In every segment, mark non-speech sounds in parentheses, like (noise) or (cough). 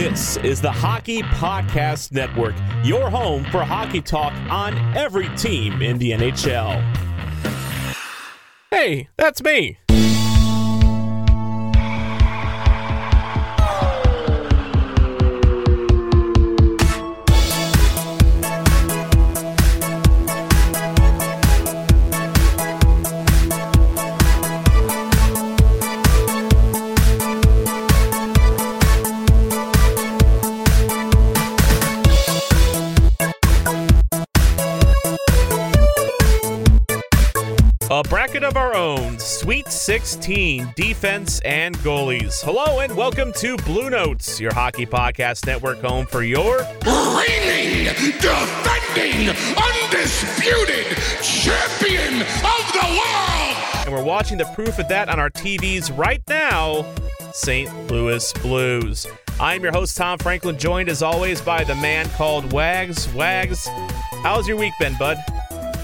This is the Hockey Podcast Network, your home for hockey talk on every team in the NHL. Hey, that's me. Sweet 16, defense and goalies. Hello and welcome to Blue Notes, your hockey podcast network home for your reigning, defending, undisputed champion of the world. And we're watching the proof of that on our TVs right now, St. Louis Blues. I'm your host, Tom Franklin, joined as always by the man called Wags. Wags, how's your week been, bud?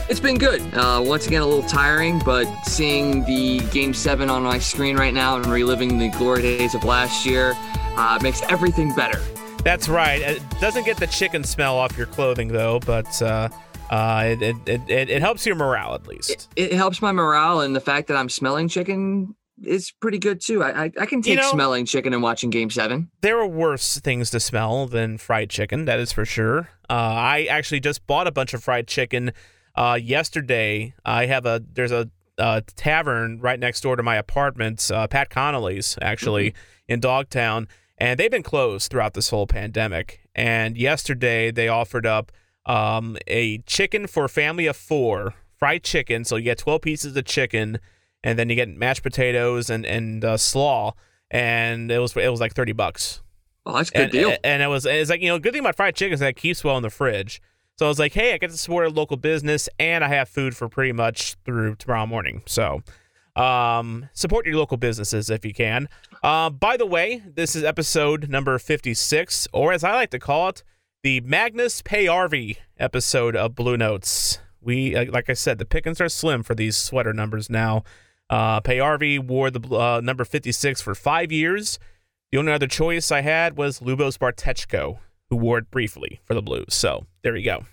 It's been good. Uh, once again, a little tiring, but seeing the game seven on my screen right now and reliving the glory days of last year uh, makes everything better. That's right. It doesn't get the chicken smell off your clothing, though, but uh, uh, it, it, it, it, helps your morale at least. It, it, helps my morale, and the fact that I'm smelling chicken is pretty good too. I, I, I can take you know, smelling chicken and watching game seven. There are worse things to smell than fried chicken, that is for sure. Uh, I actually just bought a bunch of fried chicken uh, yesterday, I have a there's a, a, tavern right next door to my apartment, uh, Pat Connolly's actually mm-hmm. in Dogtown, and they've been closed throughout this whole pandemic. And yesterday they offered up um, a chicken for a family of four, fried chicken. So you get 12 pieces of chicken, and then you get mashed potatoes and and uh, slaw, and it was it was like 30 bucks. Oh, that's a good and, deal. And it was it's like you know, good thing about fried chicken is that it keeps well in the fridge. So I was like, hey, I get to support a local business and I have food for pretty much through tomorrow morning. So um, support your local businesses if you can. Uh, by the way, this is episode number 56, or as I like to call it, the Magnus Paajarvi episode of Blue Notes. We, like I said, the pickings are slim for these sweater numbers now. Uh, Paajarvi wore the uh, number 56 for five years. The only other choice I had was Lubos Bartecko, who wore it briefly for the Blues. So there you go.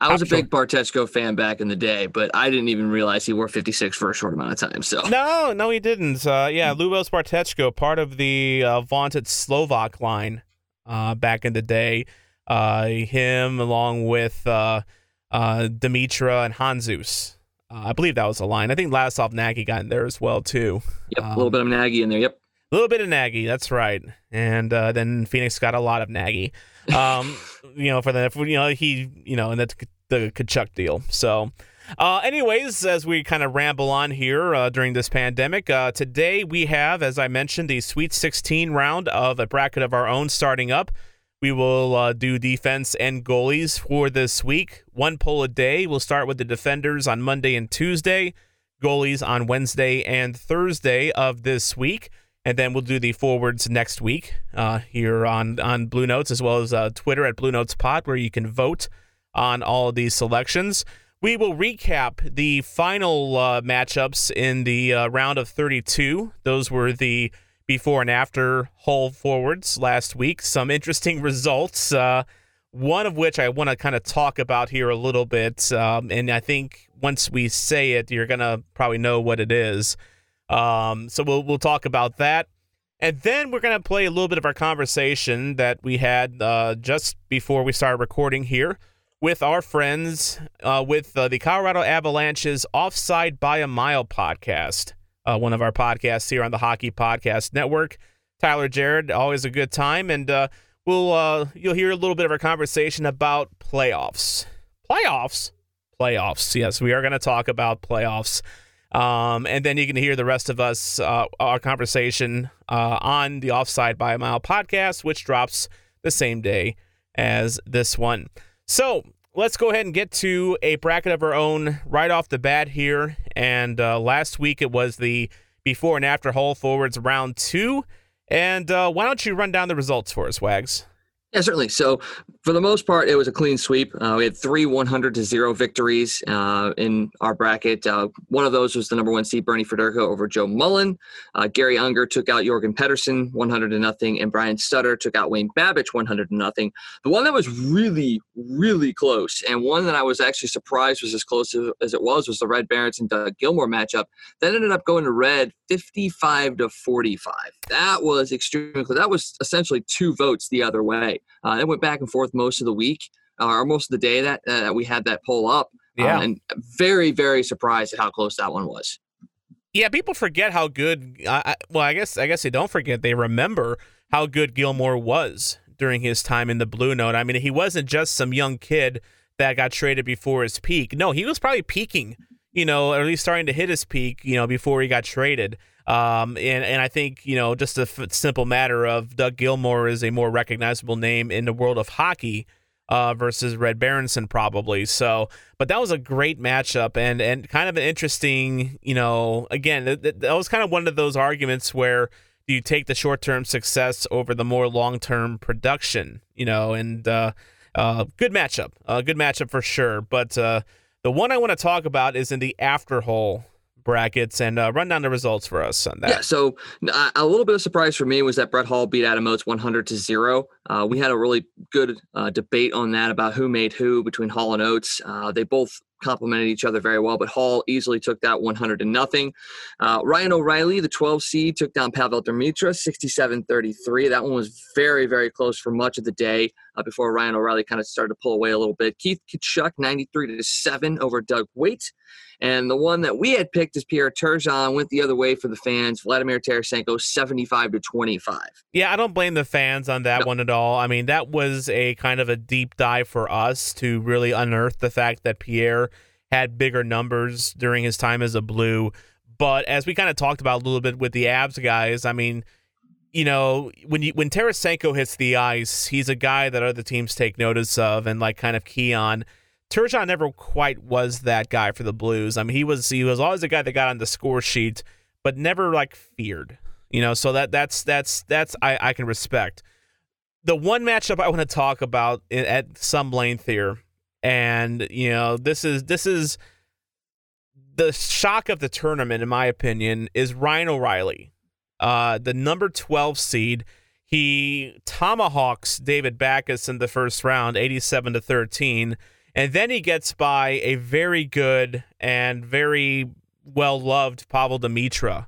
I was a big Bartecko fan back in the day, but I didn't even realize he wore 56 for a short amount of time. So no, no, he didn't. Uh, yeah, Lubos Bartecko, part of the uh, vaunted Slovak line uh, back in the day. Uh, him along with uh, uh, Demitra and Handzus. I believe that was the line. I think Ladislav Nagy got in there as well too. Yep, um, a little bit of Nagy in there. Yep. A little bit of Nagy, that's right. And then Phoenix got a lot of Nagy um, you know, for the you know he you know, and that's the Tkachuk deal. So. Uh, anyways, as we kind of ramble on here uh, during this pandemic, uh, today we have, as I mentioned, the Sweet 16 round of a bracket of our own starting up. We will uh, do defense and goalies for this week. One poll a day. We'll start with the defenders on Monday and Tuesday, goalies on Wednesday and Thursday of this week and then we'll do the forwards next week uh, here on on Blue Notes as well as uh, Twitter at Blue Notes Pod, where you can vote on all of these selections. We will recap the final uh, matchups in the uh, round of 32. Those were the before and after Hull forwards last week. Some interesting results. Uh, one of which I want to kind of talk about here a little bit, um, and I think once we say it, you're gonna probably know what it is. Um, so we'll we'll talk about that, and then we're gonna play a little bit of our conversation that we had uh, just before we started recording here with our friends uh, with uh, the Colorado Avalanche's Offside by a Mile podcast, uh, one of our podcasts here on the Hockey Podcast Network. Tyler Jared, always a good time, and uh, we'll uh, you'll hear a little bit of our conversation about playoffs. Playoffs, playoffs. Yes, we are to talk about playoffs. Um, and then you can hear the rest of us, uh, our conversation uh, on the Offside by a Mile podcast, which drops the same day as this one. So let's go ahead and get to a bracket of our own right off the bat here. And uh, last week it was the before and after Hull forwards round two. And uh, why don't you run down the results for us, Wags? Yeah, certainly. So, for the most part, it was a clean sweep. Uh, we had three 100 to zero victories uh, in our bracket. Uh, one of those was the number one seed Bernie Federko over Joe Mullen. Uh, Gary Unger took out Jorgen Pettersson 100 to nothing, and Brian Sutter took out Wayne Babych 100 to nothing. The one that was really, really close, and one that I was actually surprised was as close as it was, was the Red Berenson and Doug Gilmour matchup. That ended up going to Red 55 to 45. That was extremely close. That was essentially two votes the other way. Uh, it went back and forth most of the week uh, or most of the day that uh, we had that poll up. Uh, Yeah. and very, very surprised at how close that one was. Yeah, people forget how good. I, I, well, I guess I guess they don't forget. They remember how good Gilmour was during his time in the Blue Note. I mean, he wasn't just some young kid that got traded before his peak. No, he was probably peaking. You know, or at least starting to hit his peak. You know, before he got traded. Um, and and I think you know, just a f- simple matter of Doug Gilmour is a more recognizable name in the world of hockey. Uh, versus Red Berenson probably so, but that was a great matchup and and kind of an interesting, you know, again th- th- that was kind of one of those arguments where you take the short term success over the more long term production, you know, and uh, uh, good matchup, uh, good matchup for sure. But uh, the one I want to talk about is in the after Hull brackets and uh, run down the results for us on that. Yeah, so uh, a little bit of surprise for me was that Brett Hull beat Adam Oates 100 to zero. Uh, we had a really good uh, debate on that about who made who between Hall and Oates. Uh, they both complemented each other very well, but Hull easily took that 100 to nothing. Uh, Ryan O'Reilly, the 12 seed, took down Pavel Demitra 67-33. That one was very, very close for much of the day uh, before Ryan O'Reilly kind of started to pull away a little bit. Keith Tkachuk 93 to seven over Doug Weight. And the one that we had picked is Pierre Turgeon went the other way for the fans. Vladimir Tarasenko 75 to 25. Yeah, I don't blame the fans on that No. one at all. I mean, that was a kind of a deep dive for us to really unearth the fact that Pierre had bigger numbers during his time as a blue. But as we kind of talked about a little bit with the Avs guys, I mean, you know, when you when Tarasenko hits the ice, he's a guy that other teams take notice of and like kind of key on. Turgeon never quite was that guy for the Blues. I mean, he was he was always the guy that got on the score sheet, but never like feared. You know, so that that's that's that's I, I can respect. The one matchup I want to talk about eh, at some length here, and you know, this is this is the shock of the tournament, in my opinion, is Ryan O'Reilly, uh, the number twelve seed. He tomahawks David Backes in the first round, eighty-seven to thirteen, and then he gets by a very good and very well loved Pavel Demitra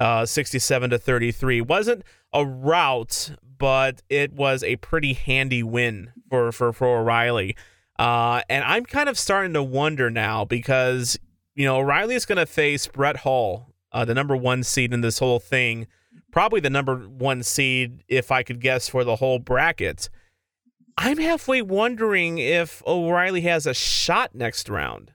uh, 67 to 33. Wasn't a rout, but it was a pretty handy win for for for O'Reilly. Uh, and I'm kind of starting to wonder now because you know O'Reilly is going to face Brett Hull, uh, the number one seed in this whole thing, probably the number one seed if I could guess for the whole bracket. I'm halfway wondering if O'Reilly has a shot next round.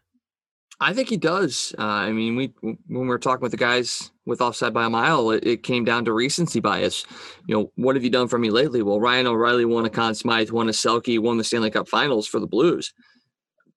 I think he does. Uh, I mean, we when we were talking with the guys with Offside by a Mile, it, it came down to recency bias. You know, what have you done for me lately? Well, Ryan O'Reilly won a Conn Smythe, won a Selke, won the Stanley Cup Finals for the Blues.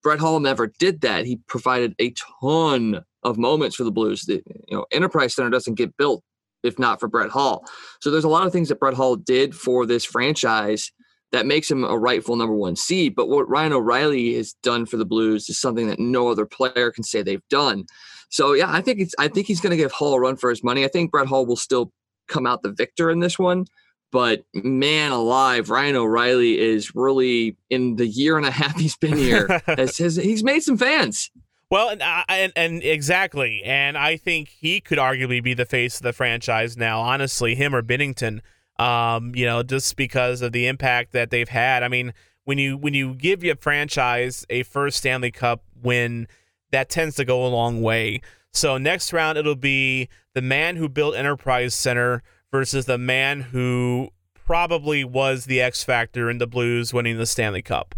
Brett Hull never did that. He provided a ton of moments for the Blues. The, you know, Enterprise Center doesn't get built if not for Brett Hull. So there's a lot of things that Brett Hull did for this franchise that makes him a rightful number one seed. But what Ryan O'Reilly has done for the Blues is something that no other player can say they've done. So yeah, I think it's I think he's going to give Hull a run for his money. I think Brett Hull will still come out the victor in this one. But man alive, Ryan O'Reilly is really in the year and a half he's been here. (laughs) has, has, he's made some fans. Well, and, and and exactly, and I think he could arguably be the face of the franchise now. Honestly, him or Binnington, um, you know, just because of the impact that they've had. I mean, when you when you give your franchise a first Stanley Cup win, that tends to go a long way. So next round it'll be the man who built Enterprise Center versus the man who probably was the X factor in the Blues winning the Stanley Cup.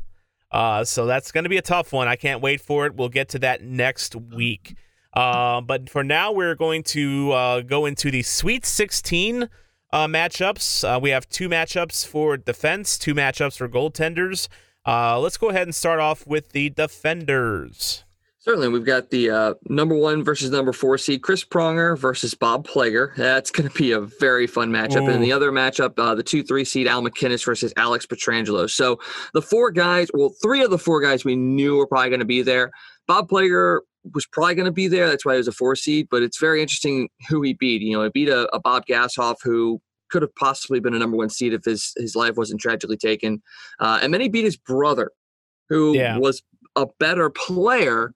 Uh, so that's going to be a tough one. I can't wait for it. We'll get to that next week. Uh, but for now, we're going to uh, go into the Sweet 16 uh, matchups. Uh, we have two matchups for defense, two matchups for goaltenders. Uh, let's go ahead and start off with the defenders. Certainly, we've got the uh, number one versus number four seed, Chris Pronger versus Bob Plager. That's going to be a very fun matchup. Ooh. And the other matchup, uh, the two three seed, Al MacInnis versus Alex Pietrangelo. So the four guys, well, three of the four guys we knew were probably going to be there. Bob Plager was probably going to be there. That's why he was a four seed. But it's very interesting who he beat. You know, he beat a, a Bob Gassoff who could have possibly been a number one seed if his his life wasn't tragically taken. Uh, and then he beat his brother, who Yeah. was a better player,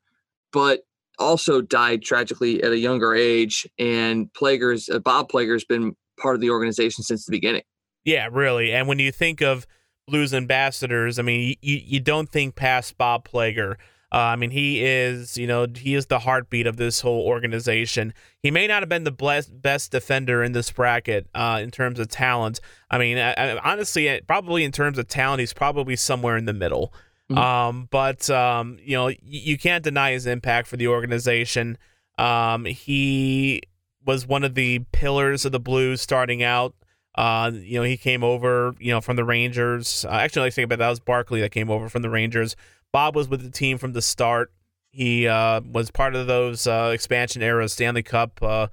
but also died tragically at a younger age. And Plager's uh, Bob Plager's been part of the organization since the beginning. Yeah, really. And when you think of Blues ambassadors, I mean, you, you don't think past Bob Plager. Uh, I mean, he is, you know, he is the heartbeat of this whole organization. He may not have been the blessed, best defender in this bracket uh, in terms of talent. I mean, I, I, honestly, probably in terms of talent, he's probably somewhere in the middle. Mhm. Um, but um, you know, y- you can't deny his impact for the organization. Um, he was one of the pillars of the Blues starting out. Uh, you know, he came over, you know, from the Rangers. Uh, actually, I think about that was Barclay that came over from the Rangers. Bob was with the team from the start. He uh, was part of those uh, expansion era Stanley Cup uh,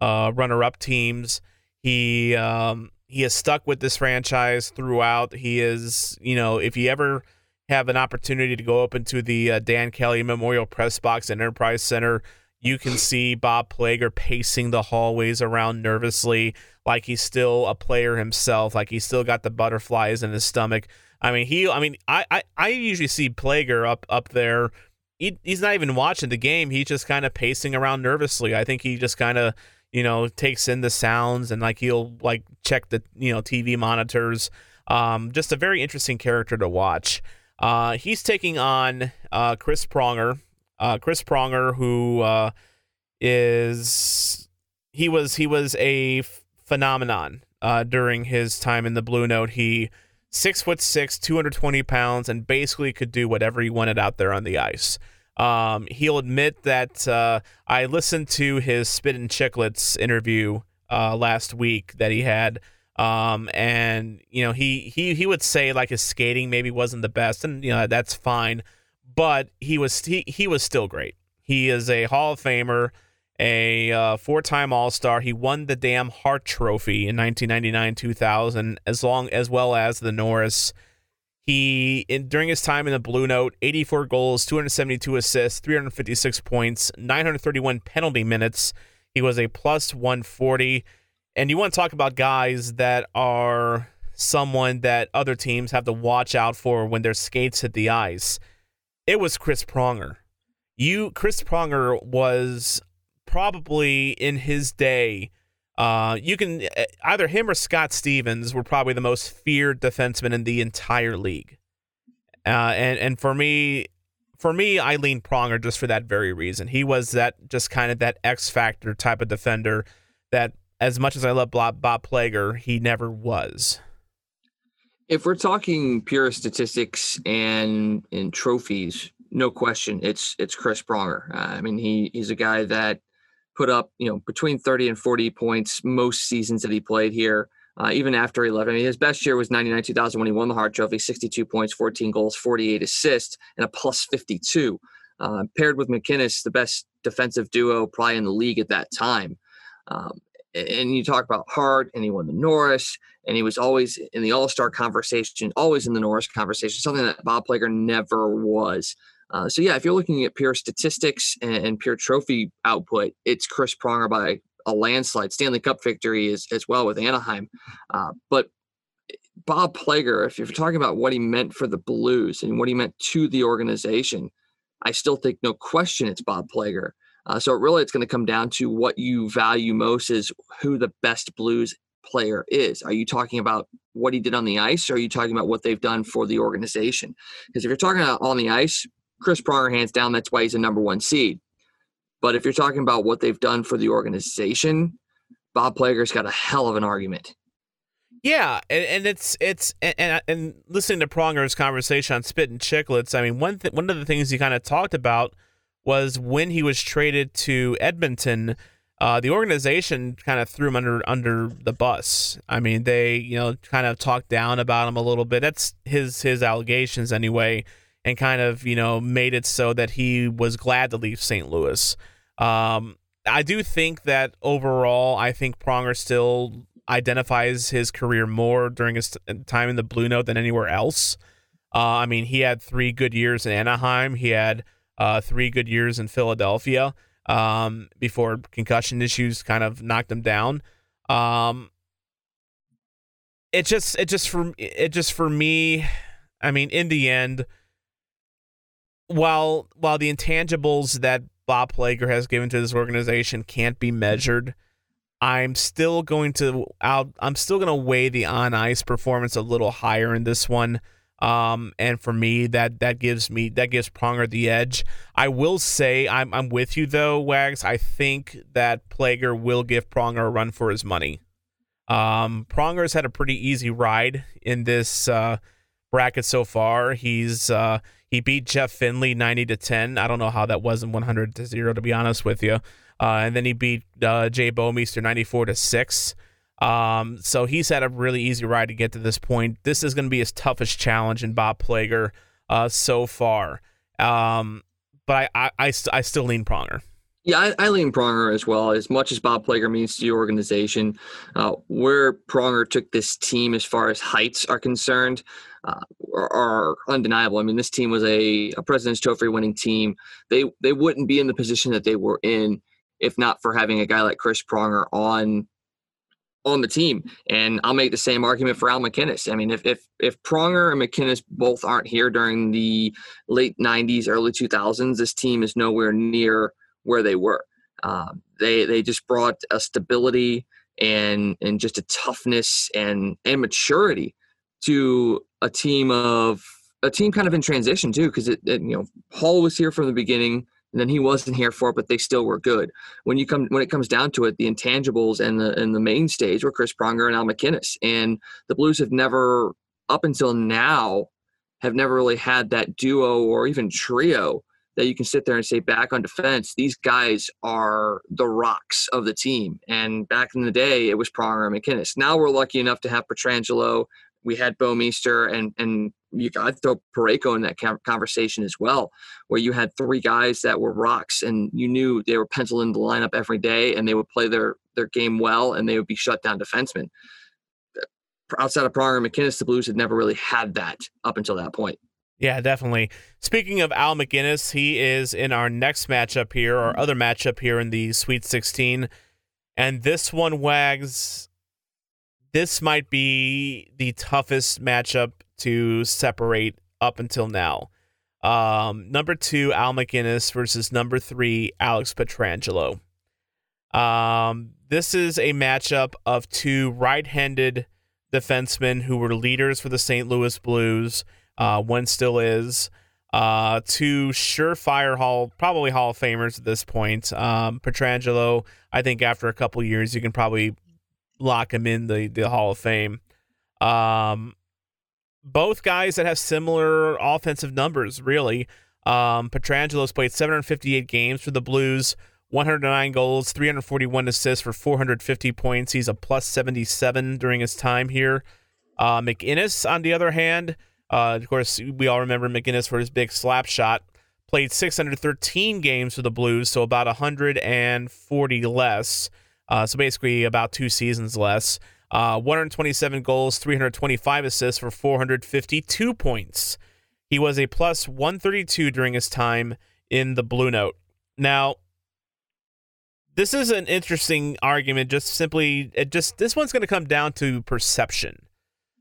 uh, runner-up teams. He um, he has stuck with this franchise throughout. He is, you know, if you ever have an opportunity to go up into the uh, Dan Kelly Memorial Press Box at Enterprise Center, you can see Bob Plager pacing the hallways around nervously, like he's still a player himself, like he's still got the butterflies in his stomach. I mean, he. I mean, I. I, I usually see Plager up up there. He, he's not even watching the game. He's just kind of pacing around nervously. I think he just kind of, you know, takes in the sounds and like he'll like check the you know TV monitors. Um, just a very interesting character to watch. Uh, he's taking on uh, Chris Pronger. Uh, Chris Pronger, who uh, is he was he was a phenomenon uh, during his time in the Blue Note. He six foot six, two hundred twenty pounds, and basically could do whatever he wanted out there on the ice. Um, he'll admit that uh, I listened to his Spit and Chicklets interview last week that he had. Um, and you know, he, he, he would say like his skating maybe wasn't the best and you know, that's fine, but he was, he, he was still great. He is a Hall of Famer, a uh, four-time All-Star. He won the damn Hart Trophy in 1999, 2000, as long as well as the Norris. He in during his time in the Blue Note, 84 goals, 272 assists, 356 points, 931 penalty minutes. He was a plus 140. And you want to talk about guys that are someone that other teams have to watch out for when their skates hit the ice. It was Chris Pronger. You Chris Pronger was probably in his day uh, you can either him or Scott Stevens were probably the most feared defenseman in the entire league. Uh, and and for me, for me, I lean Pronger just for that very reason. He was that just kind of that X factor type of defender that, as much as I love Bob, Bob Plager, he never was. If we're talking pure statistics and and trophies, no question, it's it's Chris Pronger. Uh, I mean, he he's a guy that put up you know between 30 and 40 points most seasons that he played here. Uh, even after he left, I mean, his best year was 99 2000 when he won the Hart Trophy 62 points, 14 goals, 48 assists, and a plus 52. Uh, paired with MacInnis, the best defensive duo probably in the league at that time. Um, and you talk about Hart, and he won the Norris, and he was always in the All Star conversation, always in the Norris conversation, something that Bob Plager never was. Uh, so yeah, if you're looking at pure statistics and, and, pure trophy output, it's Chris Pronger by a landslide. Stanley Cup victory is as well with Anaheim, uh, but Bob Plager, if you're talking about what he meant for the Blues and what he meant to the organization, I still think no question it's Bob Plager. Uh, so really, it's going to come down to what you value most is who the best Blues player is. Are you talking about what he did on the ice, or are you talking about what they've done for the organization? Because if you're talking about on the ice, Chris Pronger, hands down, that's why he's a number one seed. But if you're talking about what they've done for the organization, Bob Plager's got a hell of an argument. Yeah, and, and it's it's and, and listening to Pronger's conversation on Spit and Chicklets, I mean one th- one of the things he kind of talked about was when he was traded to Edmonton, uh, the organization kind of threw him under under the bus. I mean, they you know kind of talked down about him a little bit. That's his his allegations anyway. and kind of you know made it so that he was glad to leave St. Louis. Um, I do think that overall, I think Pronger still identifies his career more during his time in the Blue Note than anywhere else. Uh, I mean, he had three good years in Anaheim. He had uh, three good years in Philadelphia um, before concussion issues kind of knocked him down. Um, it just, it just for it just for me. I mean, in the end, while while the intangibles that Bob Plager has given to this organization can't be measured, I'm still going to out. I'm still going to weigh the on ice performance a little higher in this one. Um, and for me, that that gives me that gives Pronger the edge. I will say I'm I'm with you though, Wags. I think that Plager will give Pronger a run for his money. Um, Pronger's had a pretty easy ride in this uh, bracket so far. He's uh, he beat Jeff Finley 90 to 10. I don't know how that wasn't 100 to 0 to be honest with you. Uh, and then he beat uh, Jay Bouwmeester 94 to 6. Um, so he's had a really easy ride to get to this point. This is going to be his toughest challenge in Bob Plager uh, so far. Um, but I, I, I, I still lean Pronger. Yeah, I, I, lean Pronger as well. As much as Bob Plager means to your organization, uh, where Pronger took this team as far as heights are concerned, uh, are, are, undeniable. I mean, this team was a, a President's Trophy winning team. They they wouldn't be in the position that they were in if not for having a guy like Chris Pronger on on the team. And I'll make the same argument for Al MacInnis. I mean, if if if Pronger and MacInnis both aren't here during the late '90s, early 2000s, this team is nowhere near where they were. Um, they they just brought a stability and and just a toughness and and maturity to a team of a team kind of in transition too because it, it, you know Hull was here from the beginning and then he wasn't here for it but they still were good when you come when it comes down to it the intangibles and the and the main stage were Chris Pronger and Al MacInnis and the Blues have never up until now have never really had that duo or even trio that you can sit there and say back on defense, these guys are the rocks of the team. And back in the day, it was Pronger and MacInnis. Now we're lucky enough to have Pietrangelo. We had Bouwmeester and and you got throw Parayko in that conversation as well, where you had three guys that were rocks, and you knew they were penciled in the lineup every day, and they would play their their game well, and they would be shut down defensemen. Uh, outside of Pronger and MacInnis, the Blues had never really had that up until that point. Yeah, definitely. Speaking of Al MacInnis, he is in our next matchup here, our other matchup here in the Sweet 16. And this one, Wags, this might be the toughest matchup to separate up until now. Um, number two, Al MacInnis versus number three, Alex Pietrangelo. Um, this is a matchup of two right handed defensemen who were leaders for the St. Louis Blues uh, one still is. Uh, two surefire Hall, probably Hall of Famers at this point. Um, Pietrangelo, I think after a couple years, you can probably lock him in the, the Hall of Fame. Um, both guys that have similar offensive numbers, really. Um, Pietrangelo's played 758 games for the Blues, 109 goals, 341 assists for 450 points. He's a plus 77 during his time here. Uh, MacInnis, on the other hand, uh, of course, we all remember MacInnis for his big slap shot. Played 613 games for the Blues, so about 140 less. Uh, so basically, about two seasons less. Uh, 127 goals, 325 assists for 452 points. He was a plus 132 during his time in the Blue Note. Now, this is an interesting argument. Just simply, it just this one's going to come down to perception.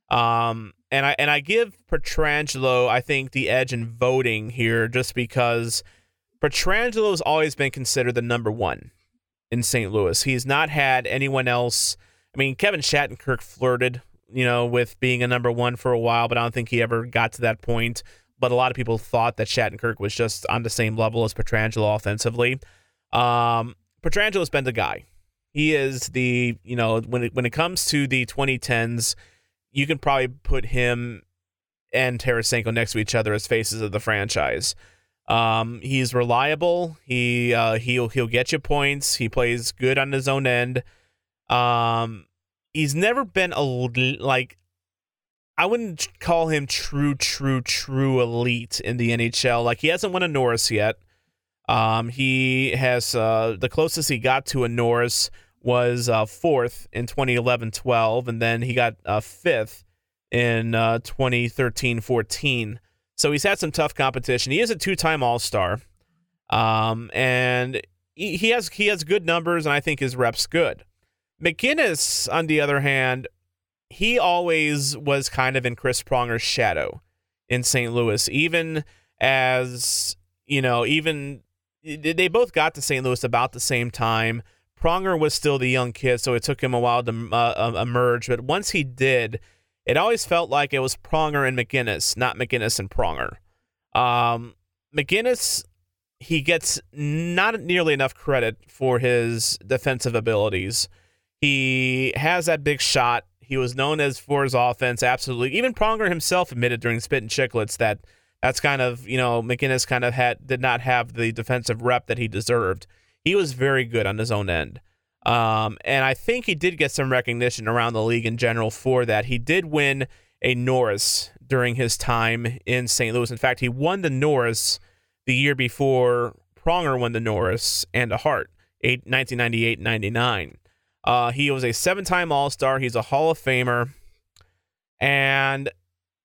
Um, and I and I give Pietrangelo, I think, the edge in voting here just because Pietrangelo has always been considered the number one in St. Louis. He's not had anyone else. I mean, Kevin Shattenkirk flirted, you know, with being a number one for a while, but I don't think he ever got to that point. But a lot of people thought that Shattenkirk was just on the same level as Pietrangelo offensively. Um, Pietrangelo's been the guy. He is the, you know, when it, when it comes to the 2010s you can probably put him and Tarasenko next to each other as faces of the franchise. Um, he's reliable. He uh, he'll he'll get you points. He plays good on his own end. Um, he's never been a like I wouldn't call him true, true, true elite in the NHL. Like he hasn't won a Norris yet. Um, he has uh, the closest he got to a Norris was uh, fourth in 2011-12, and then he got uh, fifth in uh, 2013-14. So he's had some tough competition. He is a two-time All-Star, um, and he, he has he has good numbers, and I think his reps good. MacInnis, on the other hand, he always was kind of in Chris Pronger's shadow in St. Louis, even as you know, even they both got to St. Louis about the same time. Pronger was still the young kid, so it took him a while to uh, uh, emerge. But once he did, it always felt like it was Pronger and MacInnis, not MacInnis and Pronger. Um, MacInnis, he gets not nearly enough credit for his defensive abilities. He has that big shot. He was known as for his offense, absolutely. Even Pronger himself admitted during Spit and Chicklets that that's kind of you know MacInnis kind of had did not have the defensive rep that he deserved. He was very good on his own end. Um, and I think he did get some recognition around the league in general for that. He did win a Norris during his time in St. Louis. In fact, he won the Norris the year before Pronger won the Norris and a Hart, 1998 99. Uh, he was a seven time All Star. He's a Hall of Famer. And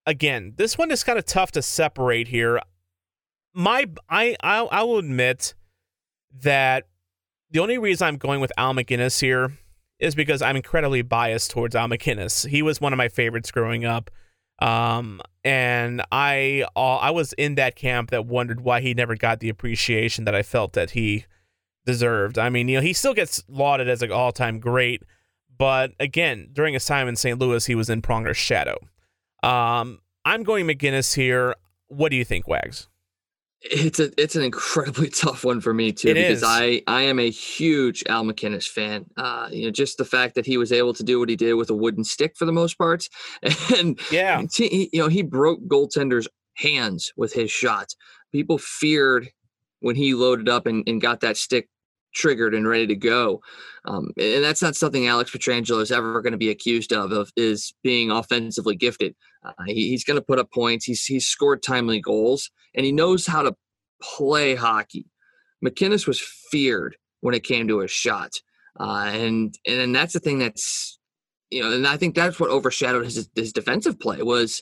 again, this one is kind of tough to separate here. My, I, I, I will admit that the only reason I'm going with Al MacInnis here is because I'm incredibly biased towards Al MacInnis. He was one of my favorites growing up. Um, and I uh, I was in that camp that wondered why he never got the appreciation that I felt that he deserved. I mean, you know, he still gets lauded as an all-time great, but again, during his time in St. Louis, he was in Pronger's shadow. Um, I'm going MacInnis here. What do you think, Wags? It's a it's an incredibly (laughs) tough one for me too it because is. I I am a huge Al MacInnis fan. Uh, you know, just the fact that he was able to do what he did with a wooden stick for the most part, (laughs) and yeah, he, you know, he broke goaltenders' hands with his shots. People feared when he loaded up and, and got that stick triggered and ready to go. Um, and that's not something Alex Pietrangelo is ever going to be accused of, of is being offensively gifted. Uh, he, he's going to put up points. He's, he's scored timely goals and he knows how to play hockey. MacInnis was feared when it came to his shot. Uh, and, and that's the thing that's, you know, and I think that's what overshadowed his, his defensive play was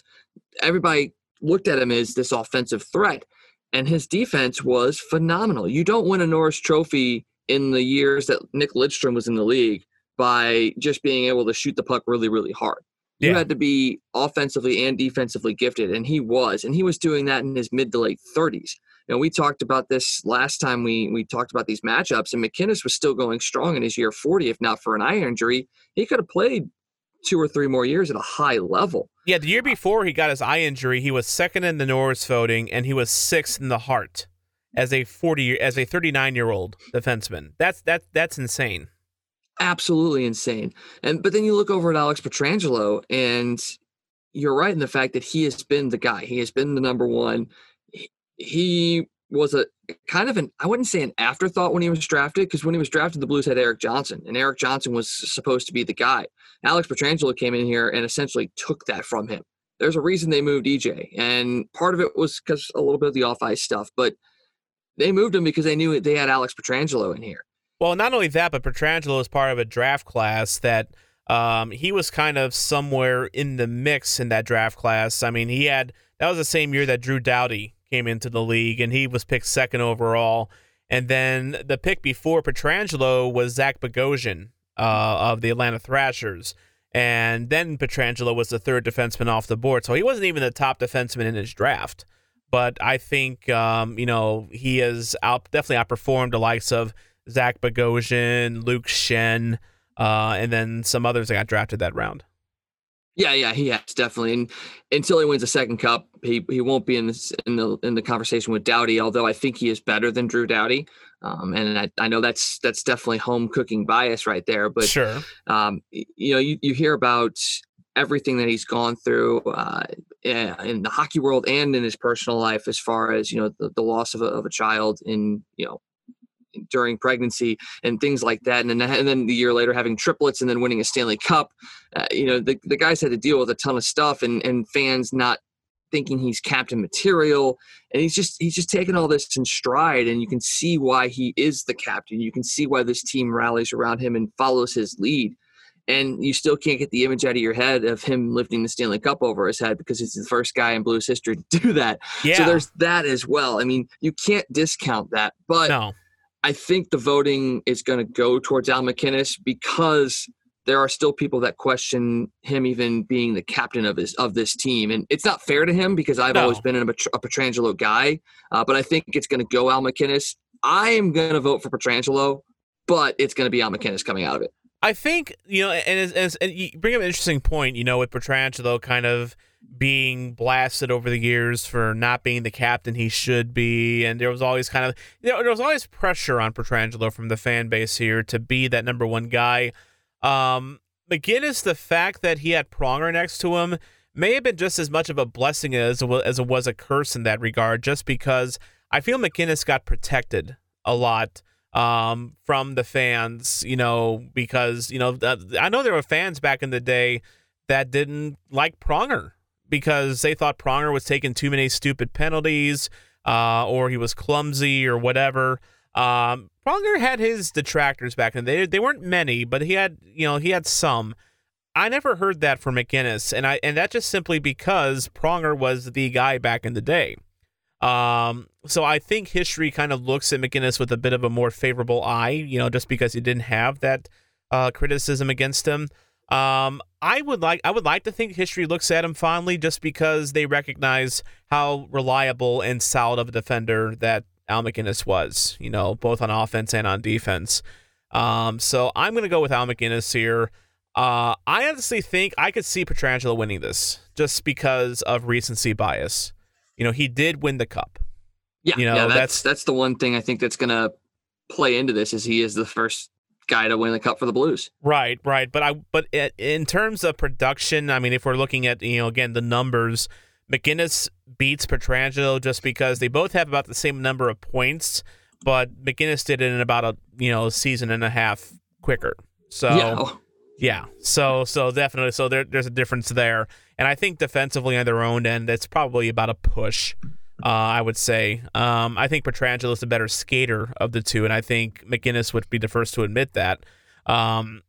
everybody looked at him as this offensive threat and his defense was phenomenal. You don't win a Norris trophy in the years that Nick Lidstrom was in the league by just being able to shoot the puck really, really hard. You had to be offensively and defensively gifted, and he was. And he was doing that in his mid to late 30s. You know, we talked about this last time we we talked about these matchups, and MacInnis was still going strong in his year 40. If not for an eye injury, he could have played two or three more years at a high level. Yeah, the year before he got his eye injury, he was second in the Norris voting, and he was sixth in the Hart as a 40 as a 39 year old defenseman. That's that that's insane. Absolutely insane. And but then you look over at Alex Pietrangelo and you're right in the fact that he has been the guy. He has been the number one. He was a kind of an I wouldn't say an afterthought when he was drafted because when he was drafted the Blues had Erik Johnson and Erik Johnson was supposed to be the guy. Alex Pietrangelo came in here and essentially took that from him. There's a reason they moved EJ and part of it was because a little bit of the off ice stuff, but they moved him because they knew they had Alex Pietrangelo in here. Well, not only that, but Pietrangelo is part of a draft class that um, he was kind of somewhere in the mix in that draft class. I mean, he had that was the same year that Drew Doughty came into the league, and he was picked second overall. And then the pick before Pietrangelo was Zach Bogosian uh, of the Atlanta Thrashers. And then Pietrangelo was the third defenseman off the board. So he wasn't even the top defenseman in his draft but I think um, you know he has out definitely outperformed the likes of Zach Bogosian, Luke Schenn, uh, and then some others that got drafted that round. Yeah, yeah, he has definitely. And until he wins a second cup, he he won't be in this in the in the conversation with Doughty. Although I think he is better than Drew Doughty, um, and I, I know that's that's definitely home cooking bias right there. But sure, um, you know, you, you hear about everything that he's gone through uh, in the hockey world and in his personal life, as far as you know, the, the loss of a, of a child in you know during pregnancy and things like that. And then, and then the year later having triplets and then winning a Stanley Cup. Uh, you know, the, the guy's had to deal with a ton of stuff and, and fans not thinking he's captain material and he's just he's just taking all this in stride and you can see why he is the captain you can see why this team rallies around him and follows his lead and you still can't get the image out of your head of him lifting the Stanley Cup over his head because he's the first guy in Blues history (laughs) to do that. Yeah. So there's that as well. I mean, you can't discount that, but No. I think the voting is going to go towards Al MacInnis because there are still people that question him even being the captain of his of this team, and it's not fair to him because I've No. always been a, a Pietrangelo guy. Uh, but I think it's going to go Al MacInnis. I am going to vote for Pietrangelo, but it's going to be Al MacInnis coming out of it. I think you know, and as, as and you bring up an interesting point. You know, with Pietrangelo kind of being blasted over the years for not being the captain he should be, and there was always kind of you know, there was always pressure on Pietrangelo from the fan base here to be that number one guy. Um, MacInnis, the fact that he had Pronger next to him may have been just as much of a blessing as as it was a curse in that regard, just because I feel MacInnis got protected a lot um, from the fans, you know, because, you know, I know there were fans back in the day that didn't like Pronger because they thought Pronger was taking too many stupid penalties uh, or he was clumsy or whatever. Um, Pronger had his detractors back in the day. They weren't many, but he had, you know, he had some. I never heard that from MacInnis, and I and that just simply because Pronger was the guy back in the day. Um, so I think history kind of looks at MacInnis with a bit of a more favorable eye, you know, just because he didn't have that uh, criticism against him. Um, I would like I would like to think history looks at him fondly just because they recognize how reliable and solid of a defender that Al MacInnis was, you know, both on offense and on defense. Um, so I'm gonna go with Al MacInnis here. Uh, I honestly think I could see Pietrangelo winning this just because of recency bias. You know, he did win the cup. Yeah, You know, yeah, that's- that's that's the one thing I think that's going to play into this is he is the first guy to win the cup for the Blues. Right, right. But I but in terms of production, I mean, if we're looking at you know again the numbers, MacInnis beats Pietrangelo just because they both have about the same number of points, but MacInnis did it in about a you know season and a half quicker. So yeah, Yeah. So so definitely so there there's a difference there. And I think defensively on their own end, it's probably about a push. Uh, I would say. Um, I think Pietrangelo is the better skater of the two, and I think MacInnis would be the first to admit that. Um,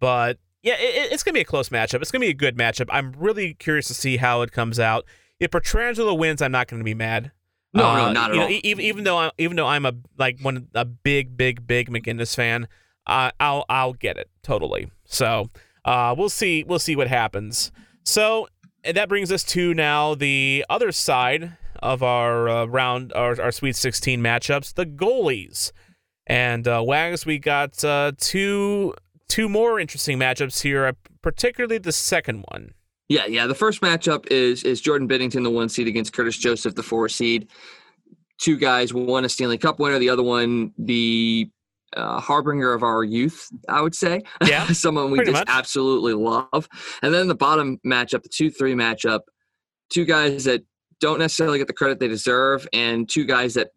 but yeah, it, it's gonna be a close matchup. It's gonna be a good matchup. I'm really curious to see how it comes out. If Pietrangelo wins, I'm not gonna be mad. No, Uh, no, not at know, all. e- even even though I'm even though I'm a like one a big big big MacInnis fan, uh, I'll I'll get it totally. So uh, we'll see we'll see what happens. So that brings us to now the other side of our uh, round our, our Sweet 16 matchups, the goalies. And uh, Wags, we got uh, two two more interesting matchups here, uh, particularly the second one. yeah, yeah. The first matchup is is Jordan Binnington, the one seed against Curtis Joseph, the four seed. Two guys, one a Stanley Cup winner, the other one the uh, harbinger of our youth, I would say. Yeah, (laughs) someone we just much. absolutely love. And then the bottom matchup, the two three matchup, two guys that don't necessarily get the credit they deserve, and two guys that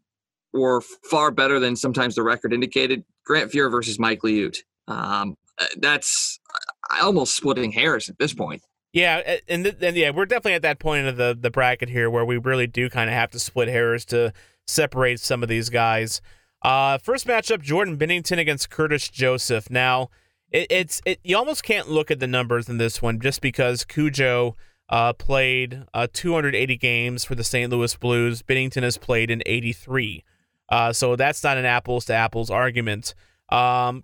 were far better than sometimes the record indicated. Grant Fuhr versus Mike Liut. Um, uh, that's uh, almost splitting hairs at this point. Yeah, and th- and yeah, we're definitely at that point of the the bracket here where we really do kind of have to split hairs to separate some of these guys. Uh, first matchup: Jordan Binnington against Curtis Joseph. Now, it, it's it, you almost can't look at the numbers in this one just because Cujo uh, played uh, 280 games for the St. Louis Blues. Binnington has played in 83, uh, so that's not an apples to apples argument. Um,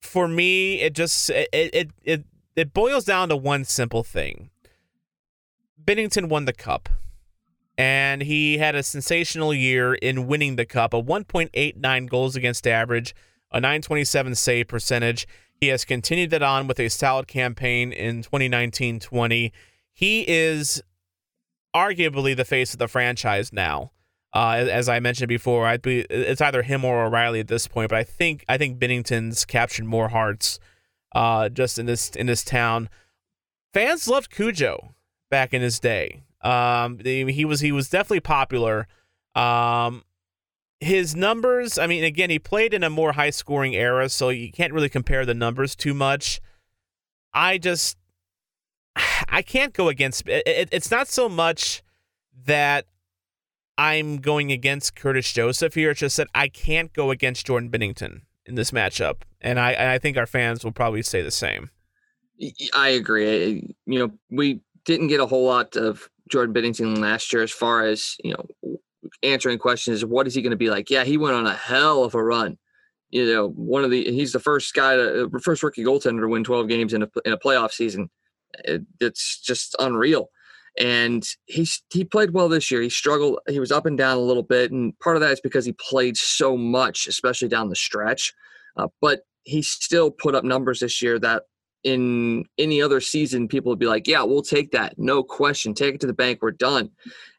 for me, it just it it it it boils down to one simple thing. Binnington won the cup, and he had a sensational year in winning the cup. A 1.89 goals against average, a 927 save percentage. He has continued that on with a solid campaign in 2019-20. He is arguably the face of the franchise now. Uh, as- I mentioned before, I'd be it's either him or O'Reilly at this point, but I think I think Binnington's captured more hearts uh, just in this in this town. Fans loved Cujo back in his day. Um, he was he was definitely popular. Um, his numbers, I mean, again, he played in a more high scoring era, so you can't really compare the numbers too much. I just, I can't go against it, it, It's not so much that I'm going against Curtis Joseph here. It's just that I can't go against Jordan Binnington in this matchup, and I, I think our fans will probably say the same. I agree. You know, we didn't get a whole lot of Jordan Binnington last year as far as you know answering questions what is he going to be like? Yeah he went on a hell of a run. You know one of the he's the first guy to uh, first rookie goaltender to win 12 games in a, in a playoff season. It, it's just unreal. And he he played well this year. He struggled he was up and down a little bit and part of that is because he played so much especially down the stretch. Uh, but he still put up numbers this year that in any other season, people would be like, "Yeah, we'll take that, no question. Take it to the bank. We're done."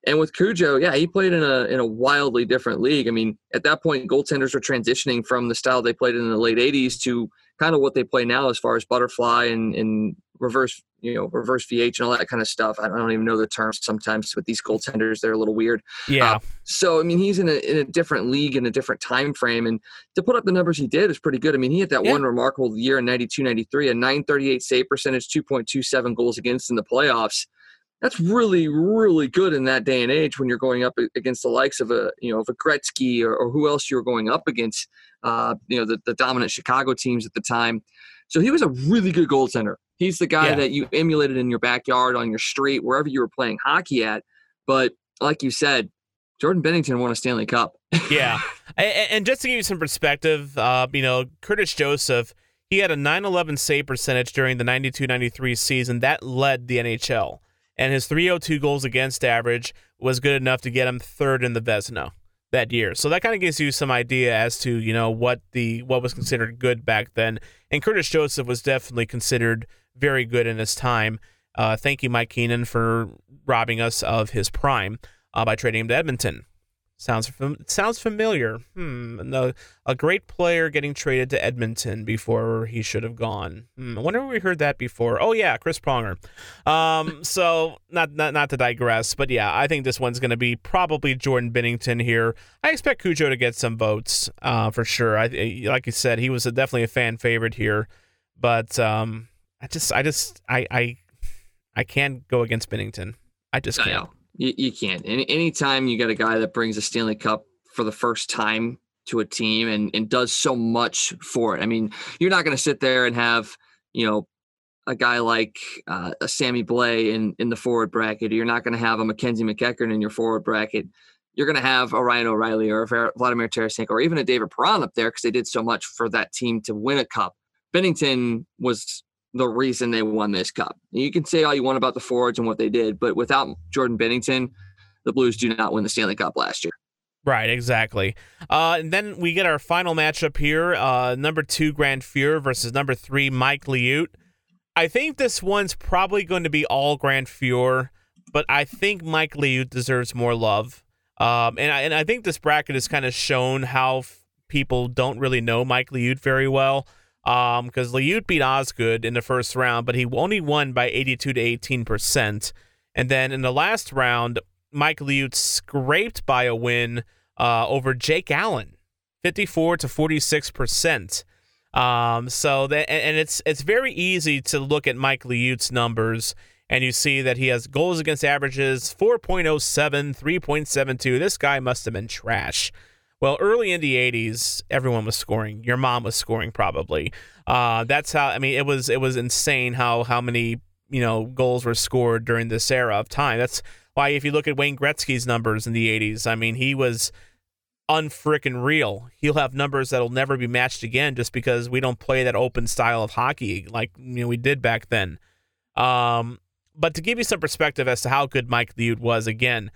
And with Cujo, yeah, he played in a in a wildly different league. I mean, at that point, goaltenders were transitioning from the style they played in the late '80s to kind of what they play now, as far as butterfly and, and reverse you know reverse VH and all that kind of stuff. I don't even know the terms sometimes with these goaltenders; they're a little weird. Yeah. Uh, so I mean, he's in a in a different league in a different time frame, and to put up the numbers he did is pretty good. I mean, he had that yeah. one remarkable year in 92, 93, a 938 save percentage, 2.27 goals against in the playoffs. That's really, really good in that day and age when you're going up against the likes of a, you know, of a Gretzky or, or who else you were going up against, uh, you know, the, the dominant Chicago teams at the time. So he was a really good goaltender. He's the guy yeah. that you emulated in your backyard, on your street, wherever you were playing hockey at. But like you said, Jordan Binnington won a Stanley Cup. (laughs) yeah, and, just to give you some perspective, uh, you know, Curtis Joseph, he had a 911 save percentage during the 92-93 season that led the NHL, and his 302 goals against average was good enough to get him third in the Vezina that year. So that kind of gives you some idea as to you know what the what was considered good back then. And Curtis Joseph was definitely considered very good in his time. Uh, thank you, Mike Keenan, for robbing us of his prime uh, by trading him to Edmonton. Sounds fam- sounds familiar. Hmm. No, a great player getting traded to Edmonton before he should have gone. Hmm. I wonder if we heard that before. Oh yeah, Chris Pronger. Um. (laughs) so not not not to digress, but yeah, I think this one's going to be probably Jordan Binnington here. I expect Cujo to get some votes. Uh, for sure. I like you said, he was a, definitely a fan favorite here, but um, I just I just I I I can't go against Binnington. I just can't. You, you can't. Any anytime you got a guy that brings a Stanley Cup for the first time to a team and, and does so much for it. I mean, you're not going to sit there and have, you know, a guy like uh, a Sammy Blais in, in the forward bracket. You're not going to have a Mackenzie MacEachern in your forward bracket. You're going to have a Ryan O'Reilly or a Vladimir Tarasenko or even a David Perron up there because they did so much for that team to win a cup. Binnington was the reason they won this cup. You can say all you want about the Fords and what they did, but without Jordan Binnington, the Blues do not win the Stanley Cup last year. Right, exactly. Uh, and then we get our final matchup here: uh, number two Grant Fuhr versus number three Mike Liut. I think this one's probably going to be all Grant Fuhr, but I think Mike Liut deserves more love. Um, and I, and I think this bracket has kind of shown how f- people don't really know Mike Liut very well because um, Liut beat Osgood in the first round, but he only won by 82 to 18 percent. And then in the last round, Mike Liut scraped by a win uh, over Jake Allen, 54 to 46 percent. Um, so that and it's it's very easy to look at Mike Liut's numbers and you see that he has goals against averages 4.07, 3.72. This guy must have been trash. Well, early in the 80s, everyone was scoring. Your mom was scoring probably. Uh, that's how I mean it was it was insane how how many, you know, goals were scored during this era of time. That's why if you look at Wayne Gretzky's numbers in the 80s, I mean, he was unfrickin' real. He'll have numbers that'll never be matched again just because we don't play that open style of hockey like you know we did back then. Um, but to give you some perspective as to how good Mike Liut was again,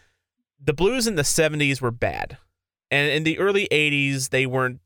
the Blues in the 70s were bad and in the early 80s they weren't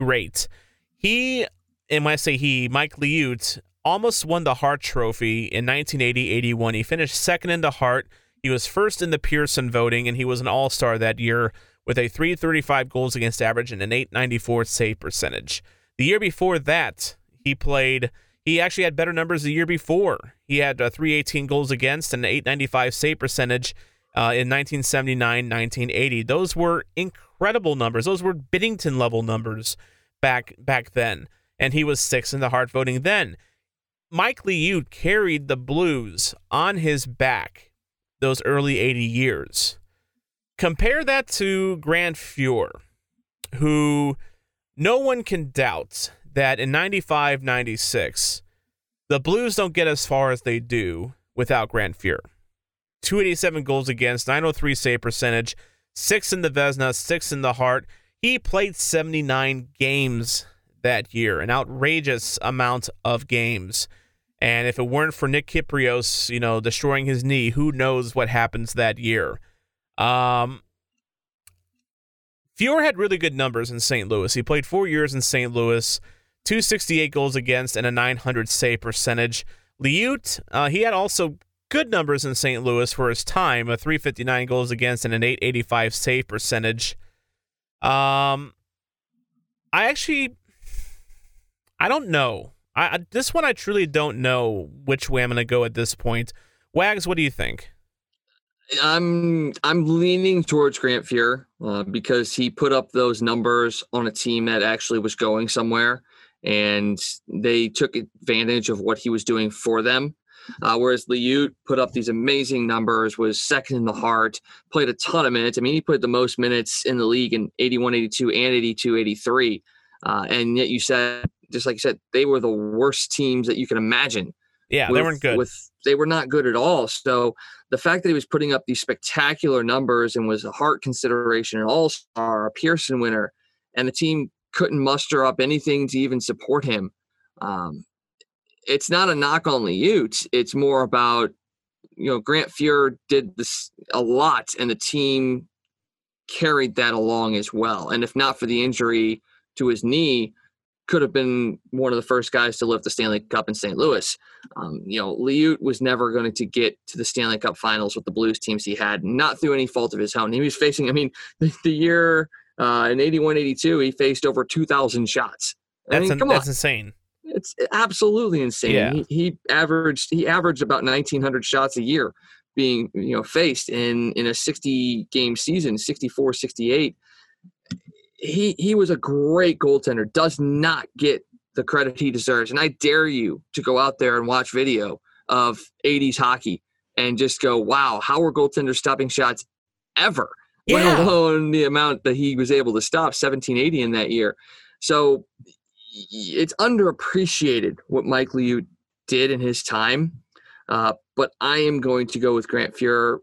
great. He and when I say he, Mike Liut almost won the Hart Trophy in 1980-81. He finished second in the Hart. He was first in the Pearson voting, and he was an All-Star that year with a 335 goals against average and an 894 save percentage. The year before that, he played. He actually had better numbers the year before. He had uh, 318 goals against and an 895 save percentage uh, in 1979, 1980. Those were incredible incredible numbers. Those were Binnington level numbers back back then, and he was sixth in the Hart voting then. Mike Liut carried the Blues on his back those early 80 years. Compare that to Grant Fuhr, who no one can doubt that in 95 96, the Blues don't get as far as they do without Grant Fuhr. 287 goals against, 903 save percentage, six in the Vezina, six in the Hart. He played 79 games that year, an outrageous amount of games. And if it weren't for Nick Kypreos, you know, destroying his knee, who knows what happens that year. Um, Fuhr had really good numbers in St. Louis. He played four years in St. Louis, 268 goals against, and a 900 save percentage. Liut, uh, he had also good numbers in St. Louis for his time, a 359 goals against and an 885 save percentage. Um, I actually, I don't know. I, I this one I truly don't know which way I'm gonna go at this point. Wags, what do you think? I'm I'm leaning towards Grant Fuhr uh, because he put up those numbers on a team that actually was going somewhere, and they took advantage of what he was doing for them. Uh, whereas Liut put up these amazing numbers, was second in the Hart, played a ton of minutes. I mean, he played the most minutes in the league in 81, 82, and 82, 83. Uh, and yet you said, just like you said, they were the worst teams that you can imagine. Yeah, with, they weren't good. With they were not good at all. So the fact that he was putting up these spectacular numbers and was a Hart consideration, an All Star, a Pearson winner, and the team couldn't muster up anything to even support him. Um, it's not a knock on Liut. It's more about you know Grant Fuhr did this a lot, and the team carried that along as well. And if not for the injury to his knee, could have been one of the first guys to lift the Stanley Cup in St. Louis. Um, you know, Liut was never going to get to the Stanley Cup Finals with the Blues teams he had, not through any fault of his own. He was facing, I mean, (laughs) the, the year uh, in 81 82, he faced over 2,000 shots. I That's, mean, an, that's insane. It's absolutely insane. Yeah. He, he averaged he averaged about 1900 shots a year being you know faced in in a 60 game season, 64 68. He he was a great goaltender. Does not get the credit he deserves. And I dare you to go out there and watch video of 80s hockey and just go, "Wow, how are goaltenders stopping shots ever?" Yeah. (laughs) Let alone the amount that he was able to stop 1780 in that year. So it's underappreciated what Mike Liut did in his time. Uh, but I am going to go with Grant Fuhr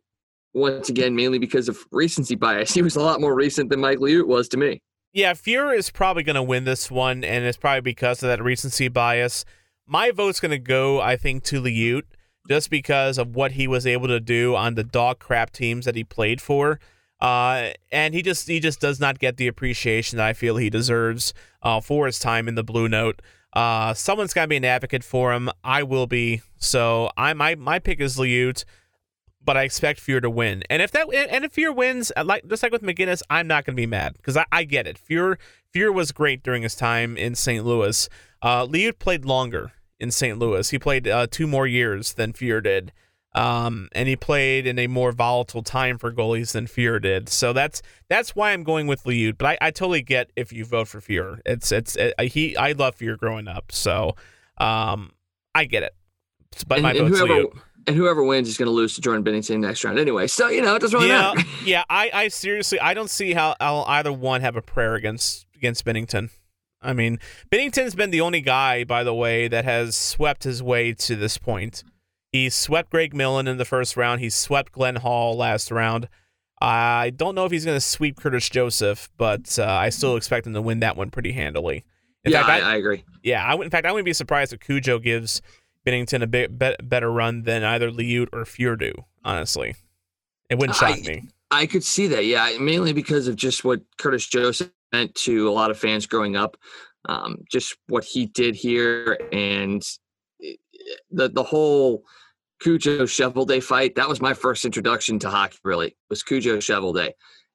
once again, mainly because of recency bias. (laughs) He was a lot more recent than Mike Liut was to me. Yeah, Fuhr is probably going to win this one, and it's probably because of that recency bias. My vote's going to go, I think, to Liut, just because of what he was able to do on the dog crap teams that he played for. Uh, and he just he just does not get the appreciation that I feel he deserves uh, for his time in the Blue Note. Uh, someone's got to be an advocate for him. I will be. So I my my pick is Liut, but I expect Fuhr to win. And if that and if Fuhr wins, uh, like just like with MacInnis, I'm not going to be mad because I, I get it. Fuhr Fuhr was great during his time in St. Louis. Uh, Liut played longer in St. Louis. He played uh, two more years than Fuhr did. Um, and he played in a more volatile time for goalies than Fuhr did. So that's that's why I'm going with Liut. But I, I totally get if you vote for Fuhr. It's it's it, he I love Fuhr growing up. So um, I get it. But and, my and vote's whoever Liut. and whoever wins is going to lose to Jordan Binnington next round anyway. So you know it doesn't really Yeah, matter. (laughs) yeah. I, I seriously I don't see how, how either one have a prayer against against Binnington. I mean, Binnington's been the only guy, by the way, that has swept his way to this point. He swept Greg Millen in the first round. He swept Glenn Hall last round. I don't know if he's going to sweep Curtis Joseph, but uh, I still expect him to win that one pretty handily. In yeah, fact, I, I agree. yeah, I would, in fact, I wouldn't be surprised if Cujo gives Binnington a bit, bet better run than either Liut or Fuhr do. Honestly, it wouldn't shock I- me. I could see that, yeah, mainly because of just what Curtis Joseph meant to a lot of fans growing up, um, just what he did here, and the the whole Cujo Shovel Day fight. That was my first introduction to hockey. Really, was Cujo Shovel Day,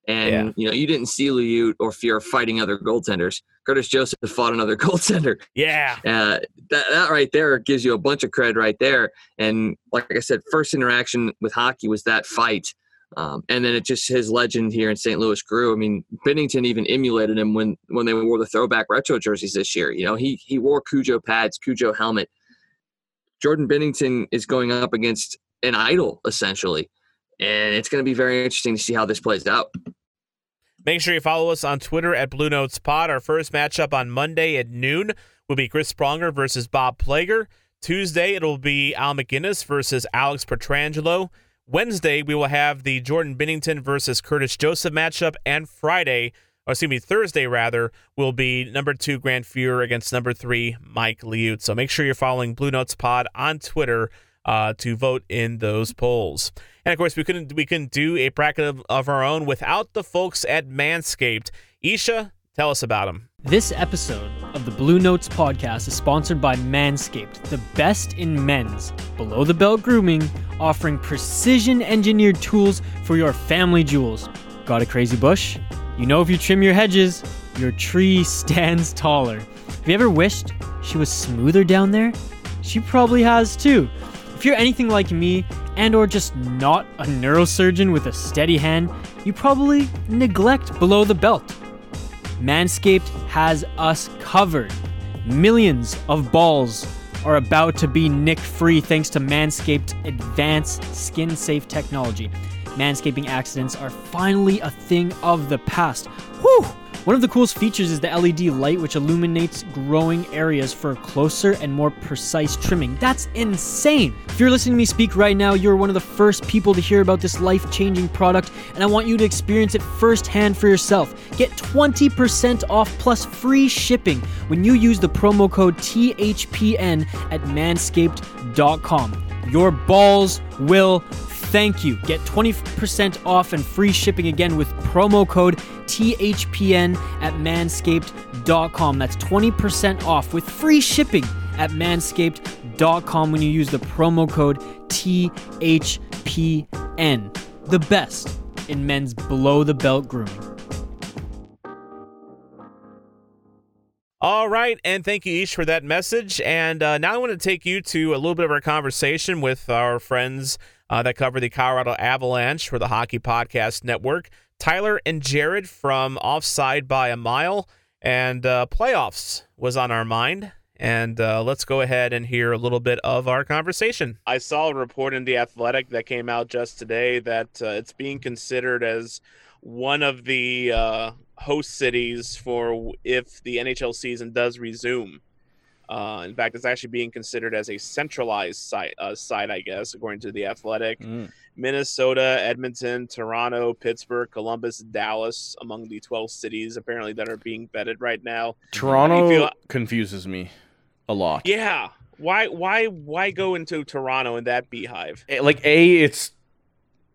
and Yeah. you know you didn't see Liut or Fuhr fighting other goaltenders. Curtis Joseph fought another (laughs) goaltender. Yeah, Uh, that that right there gives you a bunch of cred right there. And like I said, first interaction with hockey was that fight. Um, and then it just his legend here in St. Louis grew. I mean, Binnington even emulated him when when they wore the throwback retro jerseys this year. You know, he he wore Cujo pads, Cujo helmet. Jordan Binnington is going up against an idol essentially, and it's going to be very interesting to see how this plays out. Make sure you follow us on Twitter at Blue Notes Pod. Our first matchup on Monday at noon will be Chris Pronger versus Bob Plager. Tuesday, it'll be Al MacInnis versus Alex Pietrangelo. Wednesday, we will have the Jordan Binnington versus Curtis Joseph matchup. And Friday, or excuse me, Thursday rather, will be number two Grant Fuhr against number three Mike Liut. So make sure you're following Blue Notes Pod on Twitter uh, to vote in those polls. And of course, we couldn't we couldn't do a bracket of, of our own without the folks at Manscaped. Isha, tell us about them. This episode of the Blue Notes podcast is sponsored by Manscaped, the best in men's below the belt grooming, offering precision engineered tools for your family jewels. Got a crazy bush? You know, if you trim your hedges, your tree (laughs) stands taller. Have you ever wished she was smoother down there? She probably has too. If you're anything like me and or just not a neurosurgeon with a steady hand, you probably neglect below the belt. Manscaped has us covered. Millions of balls are about to be nick free thanks to Manscaped's advanced skin safe technology. Manscaping accidents are finally a thing of the past. Whew! One of the coolest features is the LED light, which illuminates growing areas for closer and more precise trimming. That's insane! If you're listening to me speak right now, you're one of the first people to hear about this life changing product, and I want you to experience it firsthand for yourself. Get 20% off plus free shipping when you use the promo code THPN at manscaped.com. Your balls will thank you. Get 20% off and free shipping again with promo code THPN at manscaped.com. That's 20% off with free shipping at manscaped.com when you use the promo code THPN. The best in men's below the belt grooming. All right, and thank you, Ish, for that message. And uh, now I want to take you to a little bit of our conversation with our friends uh, that cover the Colorado Avalanche for the Hockey Podcast Network. Tyler and Jared from Offside by a Mile, and uh, playoffs was on our mind. And uh, let's go ahead and hear a little bit of our conversation. I saw a report in The Athletic that came out just today that uh, it's being considered as one of the uh, host cities for if the NHL season does resume. Uh, in fact, it's actually being considered as a centralized site, uh, site, I guess, according to the Athletic. Mm. Minnesota, Edmonton, Toronto, Pittsburgh, Columbus, Dallas, among the 12 cities apparently that are being vetted right now. Toronto feel... confuses me a lot. Yeah, why, why, why go into Toronto in that beehive? Eh, like a, it's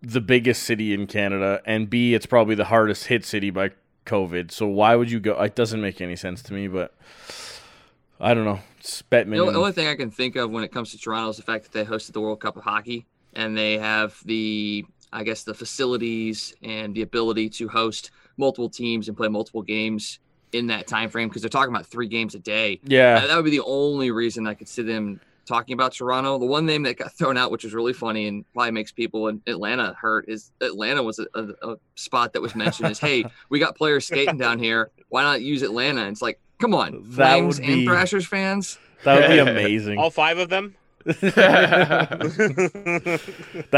the biggest city in Canada, and B, it's probably the hardest hit city by COVID. So why would you go? It doesn't make any sense to me, but I don't know. It's Bettman. The only thing I can think of when it comes to Toronto is the fact that they hosted the World Cup of Hockey and they have the, I guess, the facilities and the ability to host multiple teams and play multiple games in that time frame because they're talking about three games a day. Yeah, that would be the only reason I could see them talking about Toronto. The one name that got (laughs) thrown out, which was really funny and probably makes people in Atlanta hurt, is Atlanta was a, a, a spot that was mentioned as, hey, (laughs) we got players skating down here. Why not use Atlanta? And it's like, come on, Flames be, and Thrashers fans. That would be amazing. All five of them. (laughs) That'd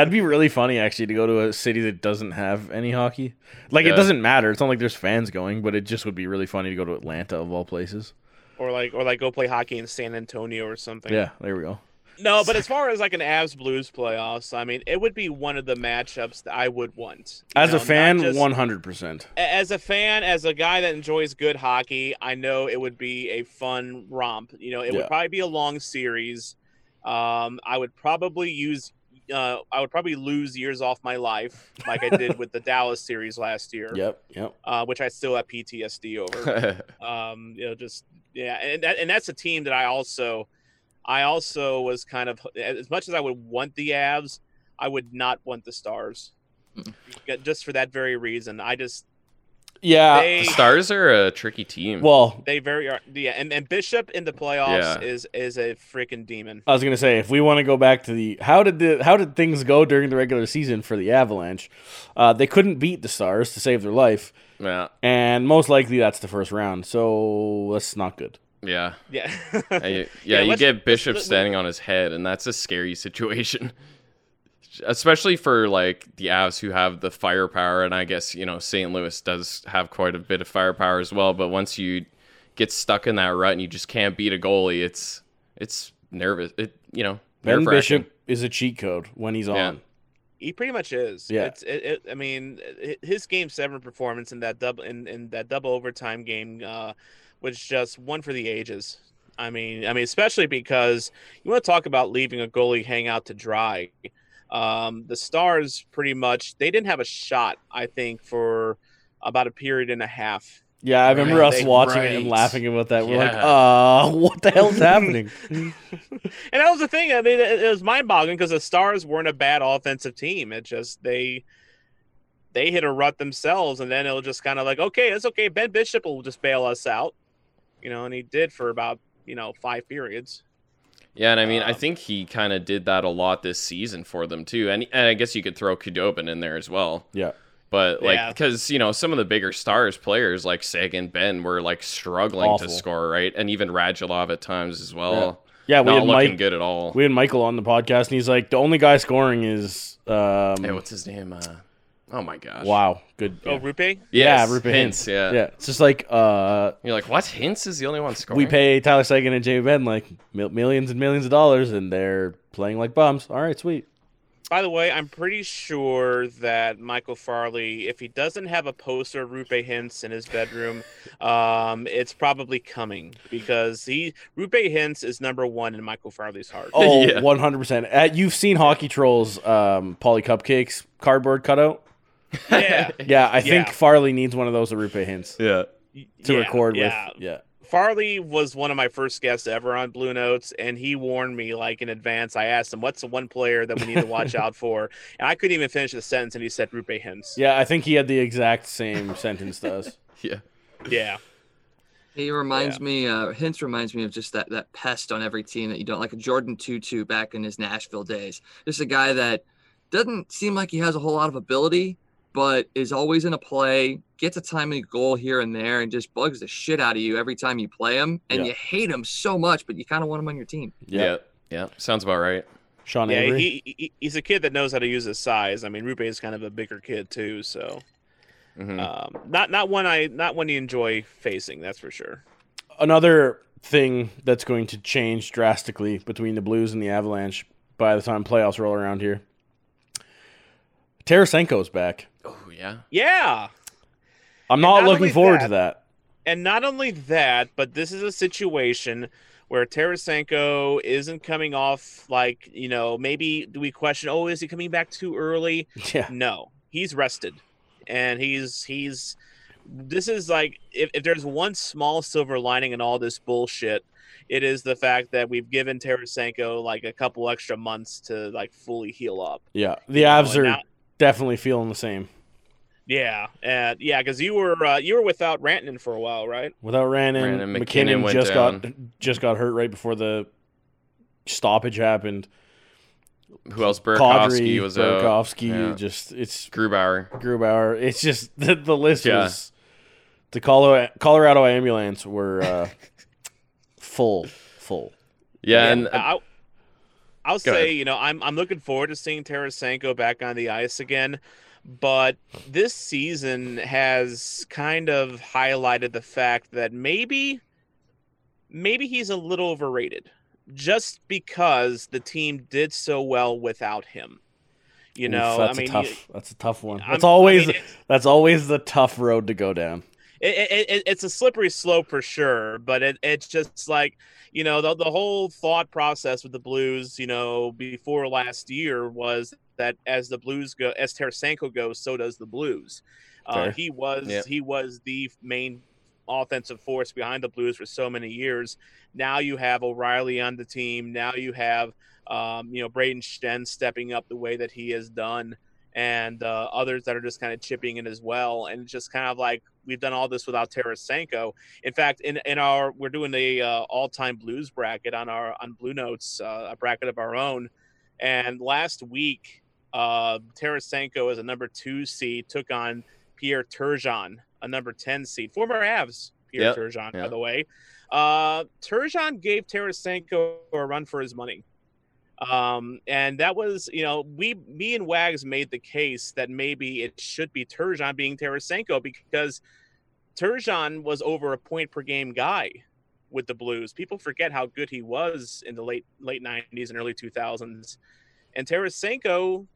be really funny, actually, to go to a city that doesn't have any hockey. Like, yeah. it doesn't matter. It's not like there's fans going, but it just would be really funny to go to Atlanta of all places or like or like go play hockey in San Antonio or something. Yeah, there we go. No, but as far as like an Avs Blues playoffs, I mean, it would be one of the matchups that I would want. As know, a fan, one hundred percent. As a fan, as a guy that enjoys good hockey, I know it would be a fun romp. You know, it yeah. would probably be a long series. Um, I would probably use uh, I would probably lose years off my life, like I did (laughs) with the Dallas series last year. Yep, yep. Uh, which I still have PTSD over. (laughs) um, you know, just yeah, and that, and that's a team that I also, I also was kind of as much as I would want the Avs, I would not want the Stars, mm. just for that very reason. I just Yeah. They- The Stars are a tricky team. well, They very are yeah, and, and Bishop in the playoffs Yeah. is is a freaking demon. I was gonna say if we want to go back to the how did the how did things go during the regular season for the Avalanche? Uh, they couldn't beat the Stars to save their life, yeah, and most likely that's the first round. So that's not good. Yeah, Yeah. Uh, you- (laughs) yeah. you get Bishop let's- standing on his head, and that's a scary situation, (laughs) especially for like the Avs who have the firepower. And I guess you know St. Louis does have quite a bit of firepower as well. But once you get stuck in that rut and you just can't beat a goalie, it's it's nervous. It you know Ben. Bishop is a cheat code when he's Yeah. on. He pretty much is. Yeah. It's it, it, I mean, his game seven performance in that double in, in that double overtime game uh, was just one for the ages. I mean, I mean, especially because you want to talk about leaving a goalie hang out to dry. Um, the Stars pretty much they didn't have a shot. I think for about a period and a half. Yeah, I remember Right. us They- watching it and laughing about that. We're like, Yeah. uh, (laughs) what the hell's happening? (laughs) and that was the thing. I mean, it, it was mind-boggling because the Stars weren't a bad offensive team. It just they they hit a rut themselves, and then it'll just kind of like, okay, it's okay. Ben Bishop will just bail us out, you know, and he did for about you know five periods. Yeah, and I mean, I Um, think he kind of did that a lot this season for them too, and and I guess you could throw Khudobin in there as well. yeah. But like, Yeah. because you know, some of the bigger stars players like Seguin, Benn were like struggling Awful. to score, right? And even Radulov at times as well. Yeah, we not had looking Mike. good at all. We had Michael on the podcast, and he's like, the only guy scoring is um, hey, what's his name? Uh, oh my gosh! wow, good. Oh, Yeah, Roope. Yes, yeah Roope Hintz, Hintz. Yeah. yeah. It's just like uh, You're like, what? Hintz is the only one scoring. we pay Tyler Seguin and Jamie Benn like mil- millions and millions of dollars, and they're playing like bums. All right, sweet. By the way, I'm pretty sure that Michael Farley, if he doesn't have a poster of Roope Hintz in his bedroom, (laughs) um, it's probably coming because he Roope Hintz is number one in Michael Farley's heart. Oh, (laughs) Yeah. 100%. Uh, you've seen Hockey Trolls um, Polly Cupcakes cardboard cutout? Yeah. Yeah, I think Yeah. Farley needs one of those at Roope Hintz Yeah. to Yeah, record yeah. with. Yeah. Farley was one of my first guests ever on Blue Notes, and he warned me like in advance. I asked him, "What's the one player that we need to watch (laughs) out for?" And I couldn't even finish the sentence, and he said Roope Hintz. Yeah, I think he had the exact same (laughs) sentence to us. Yeah. Yeah, He reminds me, uh, Hintz reminds me of just that that pest on every team that you don't like a Jordan Tootoo back in his Nashville days. Just a guy that doesn't seem like he has a whole lot of ability, but is always in a play, gets a timely goal here and there, and just bugs the shit out of you every time you play him. And Yeah. you hate him so much, but you kind of want him on your team. Yeah. Yeah. Yeah. Sounds about right. Sean yeah. Avery. He, he he's a kid that knows how to use his size. I mean, Rupe is kind of a bigger kid too, so Mhm. um, not not one I not one you enjoy facing. That's for sure. Another thing that's going to change drastically between the Blues and the Avalanche by the time playoffs roll around here. Tarasenko's back. Yeah. Yeah. I'm not not looking forward that- to that. And not only that, but this is a situation where Tarasenko isn't coming off like, you know, maybe do we question, oh, is he coming back too early? (laughs) Yeah. No, he's rested. And he's he's this is like if, if there's one small silver lining in all this bullshit, it is the fact that we've given Tarasenko like a couple extra months to like fully heal up. Yeah. The You know, Avs are now- definitely feeling the same. Yeah, and yeah, because you were uh, you were without Rantanen for a while, right? Without Rannon, Rannon, MacKinnon, MacKinnon went just got just got hurt right before the stoppage happened. Who else? Kadri, Burakovsky was out. Burakovsky, Yeah. just it's Grubauer. Grubauer. It's just (laughs) the, the list Yeah. was the Colorado, Colorado ambulance were uh, (laughs) full, full. Yeah, and I, I'll say, ahead. you know, I'm I'm looking forward to seeing Tarasenko back on the ice again, but this season has kind of highlighted the fact that maybe maybe he's a little overrated just because the team did so well without him. You Oof, know, that's I mean, a tough. that's a tough one. I'm- That's always I mean, that's always the tough road to go down. It, it, it, it's a slippery slope for sure, but it, it's just like you know the, the whole thought process with the Blues, you know, before last year was that as the Blues go, as Tarasenko goes, so does the Blues. Uh, he was Yeah. he was the main offensive force behind the Blues for so many years. Now you have O'Reilly on the team. Now you have um, you know Brayden Schenn stepping up the way that he has done. And uh, others that are just kind of chipping in as well. And just kind of like we've done all this without Tarasenko. In fact, in, in our we're doing the uh, all time blues bracket on our on Blue Notes, uh, a bracket of our own. And last week, uh, Tarasenko as a number two seed took on Pierre Turgeon, a number ten seed, former Avs Pierre Yep, Turgeon, by the way. Uh, Turgeon gave Tarasenko a run for his money. Um, and that was, you know, we, me and Wags made the case that maybe it should be Turgeon being Tarasenko because Turgeon was over a point per game guy with the Blues. People forget how good he was in the late late '90s and early 2000s, and Tarasenko,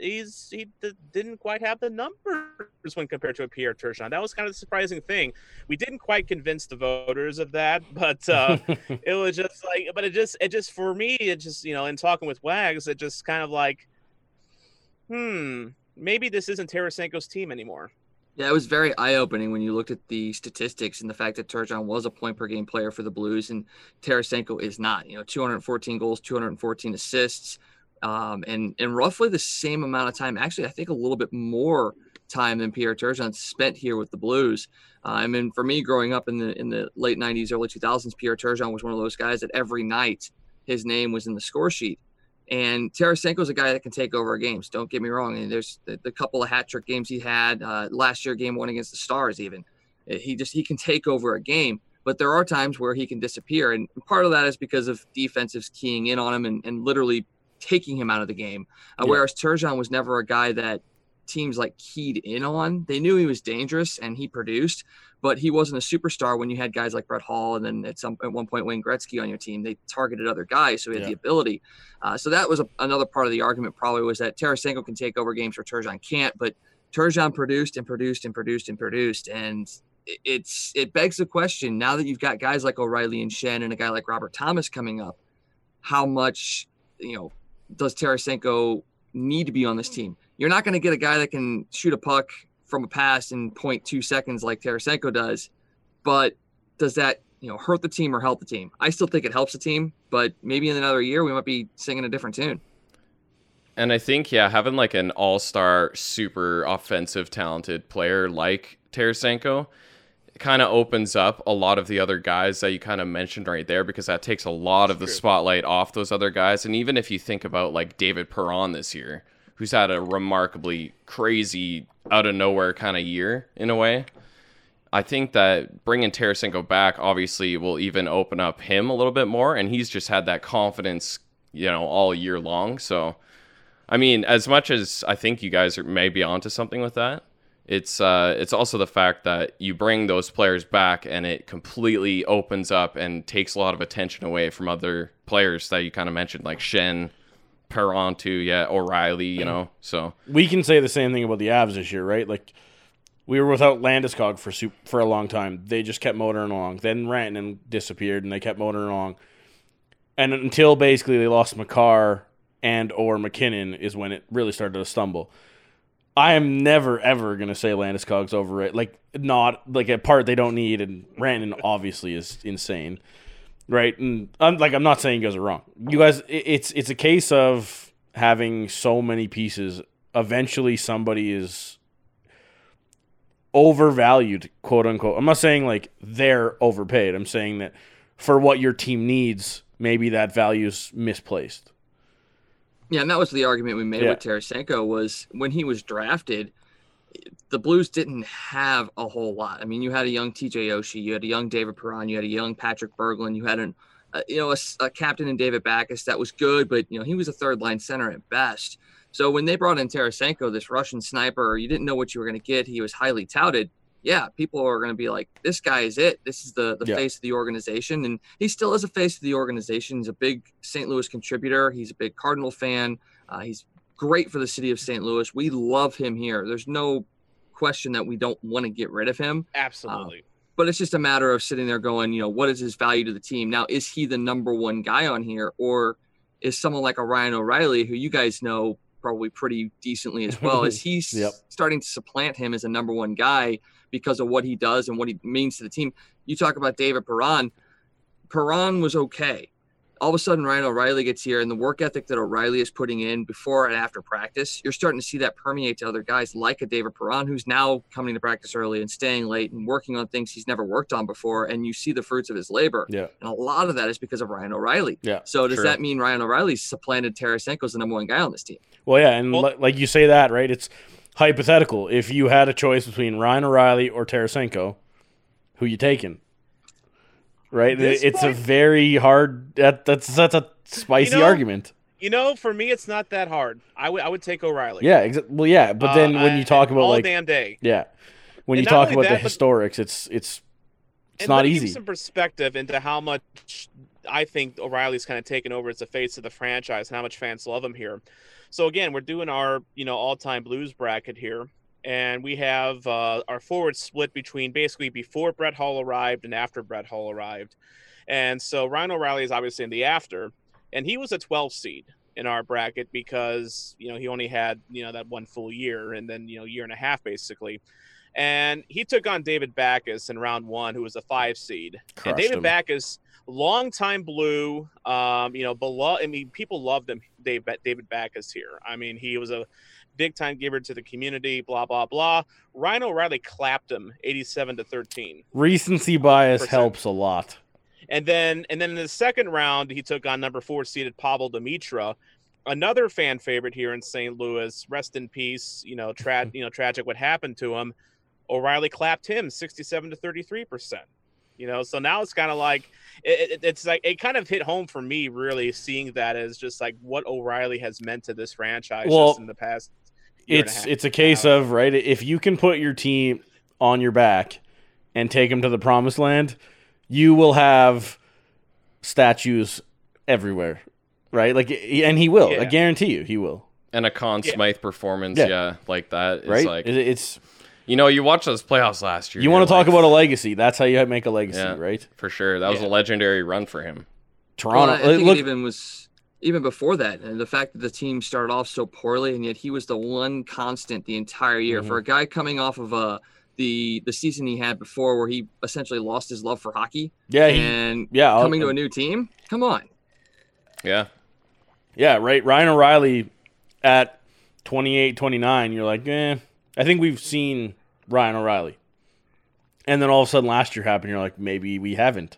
he's he d- didn't quite have the numbers when compared to a Pierre Turgeon. That was kind of the surprising thing. We didn't quite convince the voters of that, but uh, (laughs) it was just like but it just it just for me it just you know in talking with wags it just kind of like hmm maybe this isn't tarasenko's team anymore Yeah, it was very eye opening when you looked at the statistics and the fact that Turgeon was a point per game player for the Blues and Tarasenko is not. You know, 214 goals, 214 assists, um, and and roughly the same amount of time. Actually, I think a little bit more time than Pierre Turgeon spent here with the Blues. Uh, I mean, for me, growing up in the in the late 90s, early 2000s, Pierre Turgeon was one of those guys that every night his name was in the score sheet. And Tarasenko's a guy that can take over games. Don't get me wrong. And there's the, the couple of hat trick games he had uh, last year, game one against the Stars. Even Uh, he just he can take over a game. But there are times where he can disappear, and part of that is because of defensives keying in on him and, and literally taking him out of the game. Uh, Yeah. Whereas Turgeon was never a guy that teams like keyed in on. They knew he was dangerous and he produced, but he wasn't a superstar when you had guys like Brett Hull and then at some at one point Wayne Gretzky on your team. They targeted other guys, so he had Yeah. the ability. Uh, so that was a, another part of the argument. Probably was that Tarasenko can take over games where Turgeon can't, but Turgeon produced and produced and produced and produced, and it's it begs the question now that you've got guys like O'Reilly and Schenn and a guy like Robert Thomas coming up, how much you know does Tarasenko need to be on this hmm. team? You're not going to get a guy that can shoot a puck from a pass in 0.2 seconds like Tarasenko does, but does that you know hurt the team or help the team? I still think it helps the team, but maybe in another year we might be singing a different tune. And I think, yeah, having like an all star, super offensive, talented player like Tarasenko kind of opens up a lot of the other guys that you kind of mentioned right there because that takes a lot of the spotlight off those other guys. And even if you think about like David Perron this year, who's had a remarkably crazy, out of nowhere kind of year in a way. I think that bringing Tarasenko back obviously will even open up him a little bit more, and he's just had that confidence, you know, all year long. So, I mean, as much as I think you guys are maybe onto something with that, it's uh, it's also the fact that you bring those players back, and it completely opens up and takes a lot of attention away from other players that you kind of mentioned, like Schenn, Perron too, yeah, O'Reilly, you know. So we can say the same thing about the Avs this year, right? Like we were without Landeskog for soup for a long time. They just kept motoring along. Then Rantanen disappeared, and they kept motoring along. And until basically they lost Makar and or MacKinnon is when it really started to stumble. I am never ever gonna say Landeskog's overrated. Like not like a part they don't need, and Rantanen obviously is insane, right? And I'm like I'm not saying you guys are wrong. You guys, it- it's it's a case of having so many pieces. Eventually, somebody is overvalued, quote unquote. I'm not saying like they're overpaid. I'm saying that for what your team needs, maybe that value's misplaced. Yeah, and that was the argument we made Yeah. with Tarasenko was when he was drafted, the Blues didn't have a whole lot. I mean, you had a young TJ Oshie, you had a young David Perron, you had a young Patrick Berglund, you had an uh, you know a, a captain in David Backes that was good, but you know he was a third line center at best. So when they brought in Tarasenko, this Russian sniper, you didn't know what you were going to get. He was highly touted. Yeah, people are going to be like, "This guy is it. This is the the Yeah. face of the organization," and he still is a face of the organization. He's a big St. Louis contributor. He's a big Cardinal fan. Uh, he's great for the city of St. Louis. We love him here. There's no question that we don't want to get rid of him absolutely but it's just a matter of sitting there going, you know, what is his value to the team? Now, is he the number one guy on here, or is someone like a Ryan O'Reilly, who you guys know probably pretty decently as well, is (laughs) he Yep. starting to supplant him as a number one guy because of what he does and what he means to the team? You talk about David Perron. Perron was okay. all of a sudden Ryan O'Reilly gets here and the work ethic that O'Reilly is putting in before and after practice, you're starting to see that permeate to other guys like a David Perron, who's now coming to practice early and staying late and working on things he's never worked on before. And you see the fruits of his labor. Yeah. And a lot of that is because of Ryan O'Reilly. Yeah, So does True. that mean Ryan O'Reilly's supplanted Tarasenko as the number one guy on this team? Well, yeah, and Well- like you say that, right? It's hypothetical. If you had a choice between Ryan O'Reilly or Tarasenko, who you taking? Right? This it's a very hard. That, that's that's a spicy know, argument. You know, for me, it's not that hard. I would I would take O'Reilly. Yeah. Exa- well, yeah, but then Uh, when you talk about all like damn day, yeah, when And you talk about that, the historics, it's it's it's and not me give easy. some perspective into how much I think O'Reilly's kind of taken over as the face of the franchise and how much fans love him here. So again, we're doing our you know all time Blues bracket here, and we have uh, our forward split between basically before Brett Hull arrived and after Brett Hull arrived. And so Ryan O'Reilly is obviously in the after, and he was a 12 seed in our bracket because you know he only had you know that one full year and then you know year and a half basically. And he took on David Backes in round one, who was a five seed. Crushed and David him. Backes, longtime blue, um, you know, below. I mean, people loved him. Dave, David Backes here. I mean, he was a big time giver to the community. Blah blah blah. Ryan O'Reilly clapped him, eighty-seven to thirteen. Recency bias Percent. helps a lot. And then and then in the second round, he took on number four seeded Pavol Demitra, another fan favorite here in St. Louis. Rest in peace. You know, tra- (laughs) you know, tragic what happened to him. O'Reilly clapped him 67 to 33 percent. You know, so now it's kind of like it, it- it's like it kind of hit home for me, really seeing that as just like what O'Reilly has meant to this franchise Well, just in the past. year and a It's half. it's a case of right. If you can put your team on your back and take them to the promised land, you will have statues everywhere, right? Like, and he will. I guarantee you, he will. And a Conn Yeah. Smythe performance, Yeah. yeah, like that. It's Right? like It- it's you know, you watched those playoffs last year. you want to talk like, about a legacy. That's how you make a legacy, Yeah. right? for sure. That was Yeah. a legendary run for him. Toronto. Well, I, I think look, it even was even before that, and the fact that the team started off so poorly, and yet he was the one constant the entire year Mm-hmm. for a guy coming off of uh, the the season he had before, where he essentially lost his love for hockey, yeah, he, and yeah, I'll- coming to a new team. Come on, Yeah. yeah, right. Ryan O'Reilly at 28, 29, you're like, eh. I think we've seen Ryan O'Reilly. And then all of a sudden last year happened, you're like, maybe we haven't.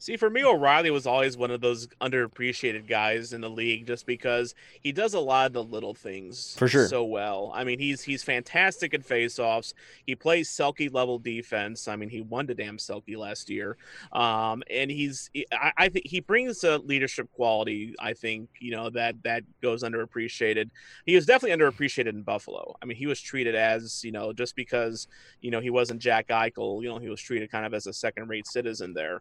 See, for me, O'Reilly was always one of those underappreciated guys in the league, just because he does a lot of the little things For sure. so well. I mean, he's he's fantastic at faceoffs. He plays Selke level defense. I mean, he won the damn Selke last year, um, and he's I, I think he brings a leadership quality. I think you know that that goes underappreciated. He was definitely underappreciated in Buffalo. I mean, he was treated as you know just because you know he wasn't Jack Eichel. You know, he was treated kind of as a second-rate citizen there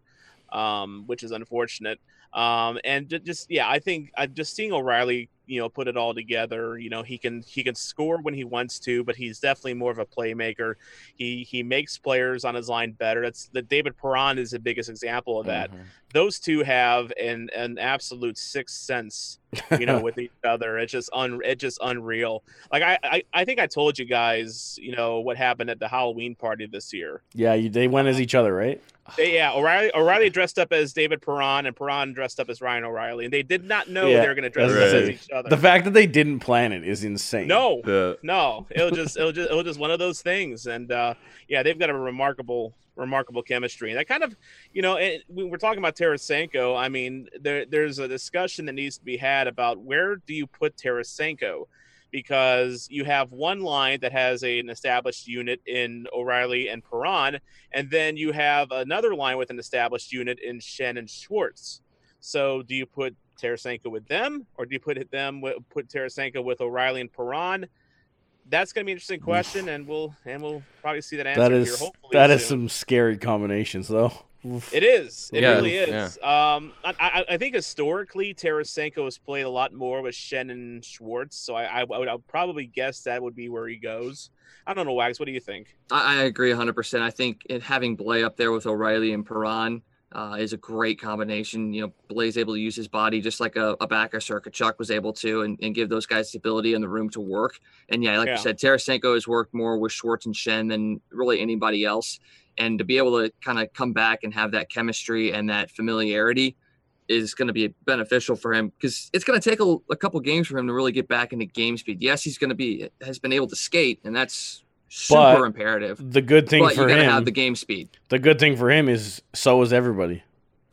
um, which is unfortunate. Um, and just yeah, I think uh, just seeing O'Reilly, you know, put it all together. You know, he can he can score when he wants to, but he's definitely more of a playmaker. He he makes players on his line better. That's the David Perron is the biggest example of that. Those two have an an absolute sixth sense, you know, (laughs) with each other. It's just un it's just unreal. Like I, I I think I told you guys, you know, what happened at the Halloween party this year. Yeah, you, they went as each other, right? They, yeah, O'Reilly O'Reilly dressed up as David Perron and Perron dressed up as Ryan O'Reilly, and they did not know Yeah, they were going to dress that's up as each other. The fact that they didn't plan it is insane. no, The no, it was just it was just it was just one of those things, and uh, yeah, they've got a remarkable remarkable chemistry, and that kind of you know, and we we're talking about Tarasenko. I mean, there there's a discussion that needs to be had about where do you put Tarasenko. Because you have one line that has a, an established unit in O'Reilly and Perron, and then you have another line with an established unit in Schenn and Schwartz. So do you put Tarasenko with them, or do you put them with, put Tarasenko with O'Reilly and Perron? That's going to be an interesting question, and we'll and we'll probably see that answer That here. is Hopefully that is some scary combinations, though. Oof. It is. It Yeah, really is. Um, I, I, I think historically Tarasenko has played a lot more with Schenn and Schwartz, so I, I, would, I would probably guess that would be where he goes. I don't know, Wags. What do you think? I, I agree 100%. I think it, having Blais up there with O'Reilly and Perron uh, is a great combination. You know, Blaze able to use his body just like a, a Backes or Tkachuk was able to and, and give those guys the ability and the room to work. And yeah, like Yeah. you said, Tarasenko has worked more with Schwartz and Schenn than really anybody else. And to be able to kind of come back and have that chemistry and that familiarity is going to be beneficial for him because it's going to take a, a couple games for him to really get back into game speed. Yes, he's going to be has been able to skate, and that's super But imperative. The good thing But you for got to him, have the game speed. the good thing for him is so is everybody.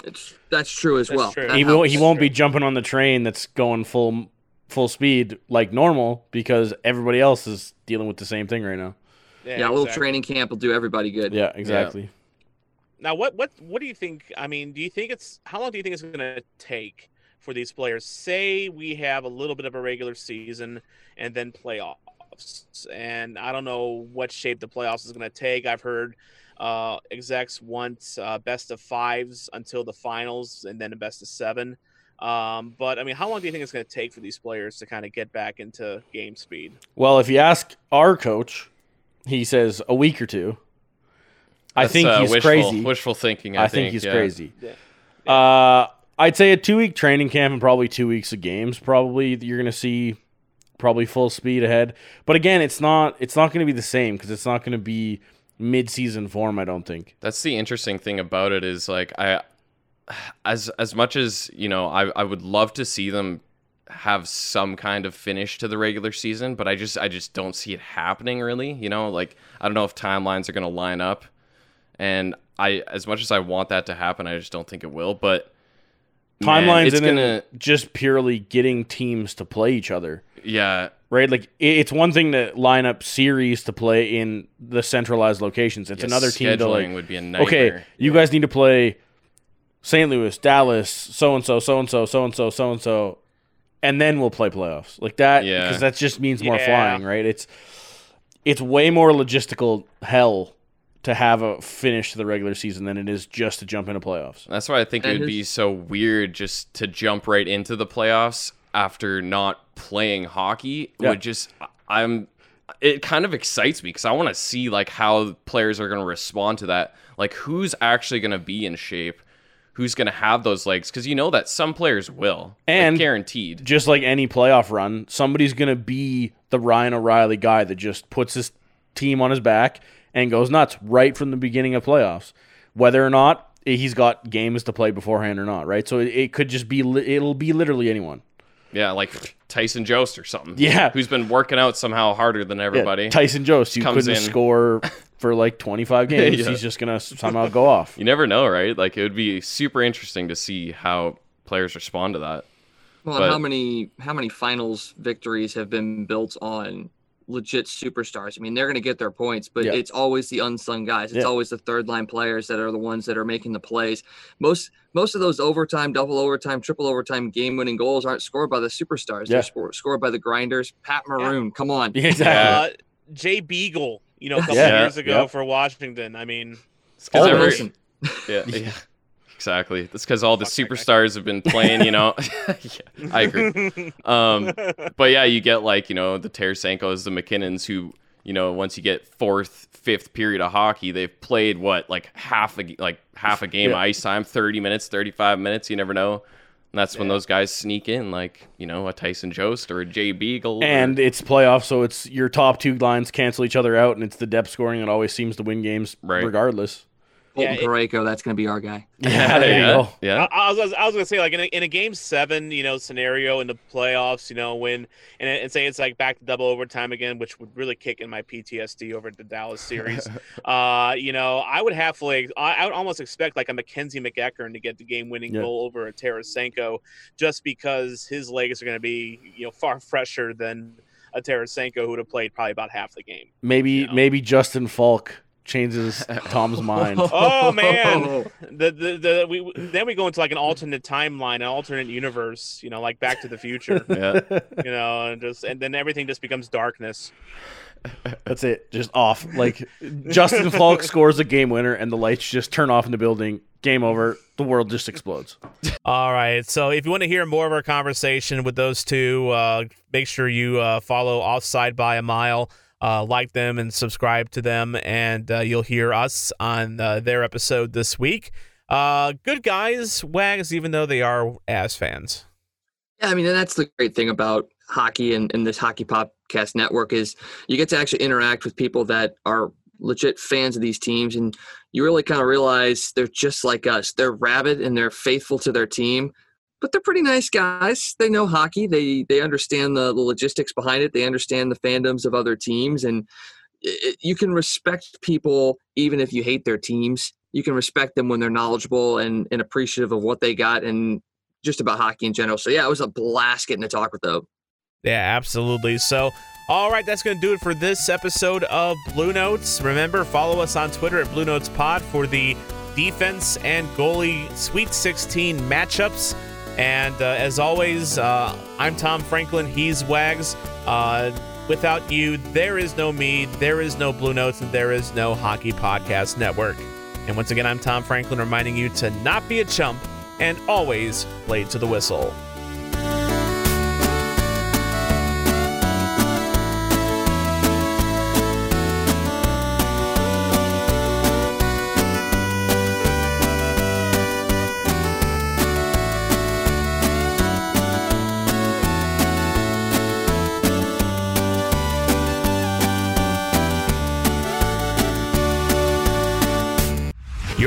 It's that's true as That's well. true. That he won't he won't be jumping on the train that's going full full speed like normal because everybody else is dealing with the same thing right now. Yeah, a little exactly. training camp will do everybody good. Yeah, exactly. Now, what what what do you think? I mean, do you think it's how long do you think it's going to take for these players? Say we have a little bit of a regular season and then playoffs, and I don't know what shape the playoffs is going to take. I've heard uh, execs want uh, best of fives until the finals, and then a best of seven. Um, but I mean, how long do you think it's going to take for these players to kind of get back into game speed? Well, if you ask our coach, he says a week or two. I think uh, he's wishful, crazy. Wishful thinking. I, I, think, he's yeah. crazy. Yeah. Uh, I'd say a two week training camp and probably two weeks of games. Probably you're going to see probably full speed ahead. But again, it's not it's not going to be the same because it's not going to be mid season form. I don't think. That's the interesting thing about it is like I, as as much as you know, I I would love to see them have some kind of finish to the regular season, but I just I just don't see it happening really. You know, like I don't know if timelines are going to line up, and I as much as I want that to happen, I just don't think it will. But man, Timelines it's and gonna just purely getting teams to play each other. Yeah Right, like i- it's one thing to line up series to play in the centralized locations. It's yeah, another team to like would be a nightmare. okay, you guys need to play St. Louis, Dallas, so and so, so and so, so and so, so and so, and then we'll play playoffs like that. Yeah. because that just means more Yeah. flying, right? It's it's way more logistical hell to have a finish to the regular season than it is just to jump into playoffs. That's why I think it would his- be so weird just to jump right into the playoffs after not playing hockey. Yeah. Would just I'm it kind of excites me because I want to see like how players are going to respond to that. Like who's actually going to be in shape, who's going to have those legs because you know that some players will, Like, And- guaranteed. Just like any playoff run, somebody's gonna be the Ryan O'Reilly guy that just puts his team on his back and goes nuts right from the beginning of playoffs, whether or not eh, he's got games to play beforehand or not, right? So it, it could just be it'll be literally anyone. Yeah, like Tyson Jost or something. Yeah. who's been working out somehow harder than Yeah, everybody. Tyson Jost, who comes couldn't in. score for like 25 (laughs) games, Yeah. he's just gonna somehow go off. you never know, right? Like it would be super interesting to see how players respond to that. Well, But- how many how many finals victories have been built on legit superstars? I mean, they're going to get their points, but Yeah. it's always the unsung guys. It's Yeah. always the third line players that are the ones that are making the plays. Most most of those overtime, double overtime, triple overtime game winning goals aren't scored by the superstars. Yeah. They're scored, scored by the grinders. Pat Maroon, come on. Exactly. Uh, Jay Beagle, you know, a (laughs) couple Yeah. years ago Yep. for Washington. I mean, It's 'cause All every- Listen, (laughs) Yeah, yeah. Exactly. That's because all the superstars have been playing, you know. (laughs) yeah, I agree. (laughs) Um, but yeah, you get like, you know, the Tarasenkos, the MacKinnons who, you know, once you get fourth, fifth period of hockey, they've played what, like half a like half a game Yeah. ice time, 30 minutes, 35 minutes, you never know. And that's when those guys sneak in like, you know, a Tyson Jost or a Jay Beagle. or- And it's playoffs, so it's your top two lines cancel each other out, and it's the depth scoring that always seems to win games, Right. regardless. Colton Yeah, it- Parayko, that's going to be our guy. (laughs) Yeah, there you yeah, go. Yeah. I, I was I was gonna say like in a, in a game seven, you know, scenario in the playoffs, you know, when and, and say it's like back to double overtime again, which would really kick in my PTSD over the Dallas series. (laughs) uh, you know, I would have like I, I would almost expect like a MacKenzie MacEachern to get the game winning Yeah. goal over a Tarasenko, just because his legs are going to be you know far fresher than a Tarasenko who would have played probably about half the game. Maybe You know. maybe Justin Faulk changes (laughs) Tom's mind. Oh man, (laughs) the, the the we then we go into like an alternate timeline, an alternate universe, you know, like Back to the Future, (laughs) Yeah. you know, and just and then everything just becomes darkness. That's it. Just off. Like Justin Faulk scores a game winner and the lights just turn off in the building. Game over. The world just explodes. All right, so if you want to hear more of our conversation with those two, uh, make sure you uh, follow Offside by a Mile. Uh, like them and subscribe to them, and uh, you'll hear us on uh, their episode this week. Uh, good guys, wags, even though they are Avs fans. Yeah, I mean, that's the great thing about hockey and, and this hockey podcast network is you get to actually interact with people that are legit fans of these teams, and you really kind of realize they're just like us. They're rabid and they're faithful to their team, but they're pretty nice guys. They know hockey. They they understand the, the logistics behind it. They understand the fandoms of other teams, and it, you can respect people even if you hate their teams. You can respect them when they're knowledgeable and, and appreciative of what they got and just about hockey in general. So yeah, it was a blast getting to talk with them. Yeah, absolutely. So, all right, that's going to do it for this episode of Bluenotes. Remember, follow us on Twitter at Bluenotes Pod for the defense and goalie Sweet 16 matchups. And uh, as always, uh, I'm Tom Franklin. He's Wags. Uh, without you, there is no me, there is no Bluenotes, and there is no Hockey Podcast Network. And once again, I'm Tom Franklin reminding you to not be a chump and always play to the whistle.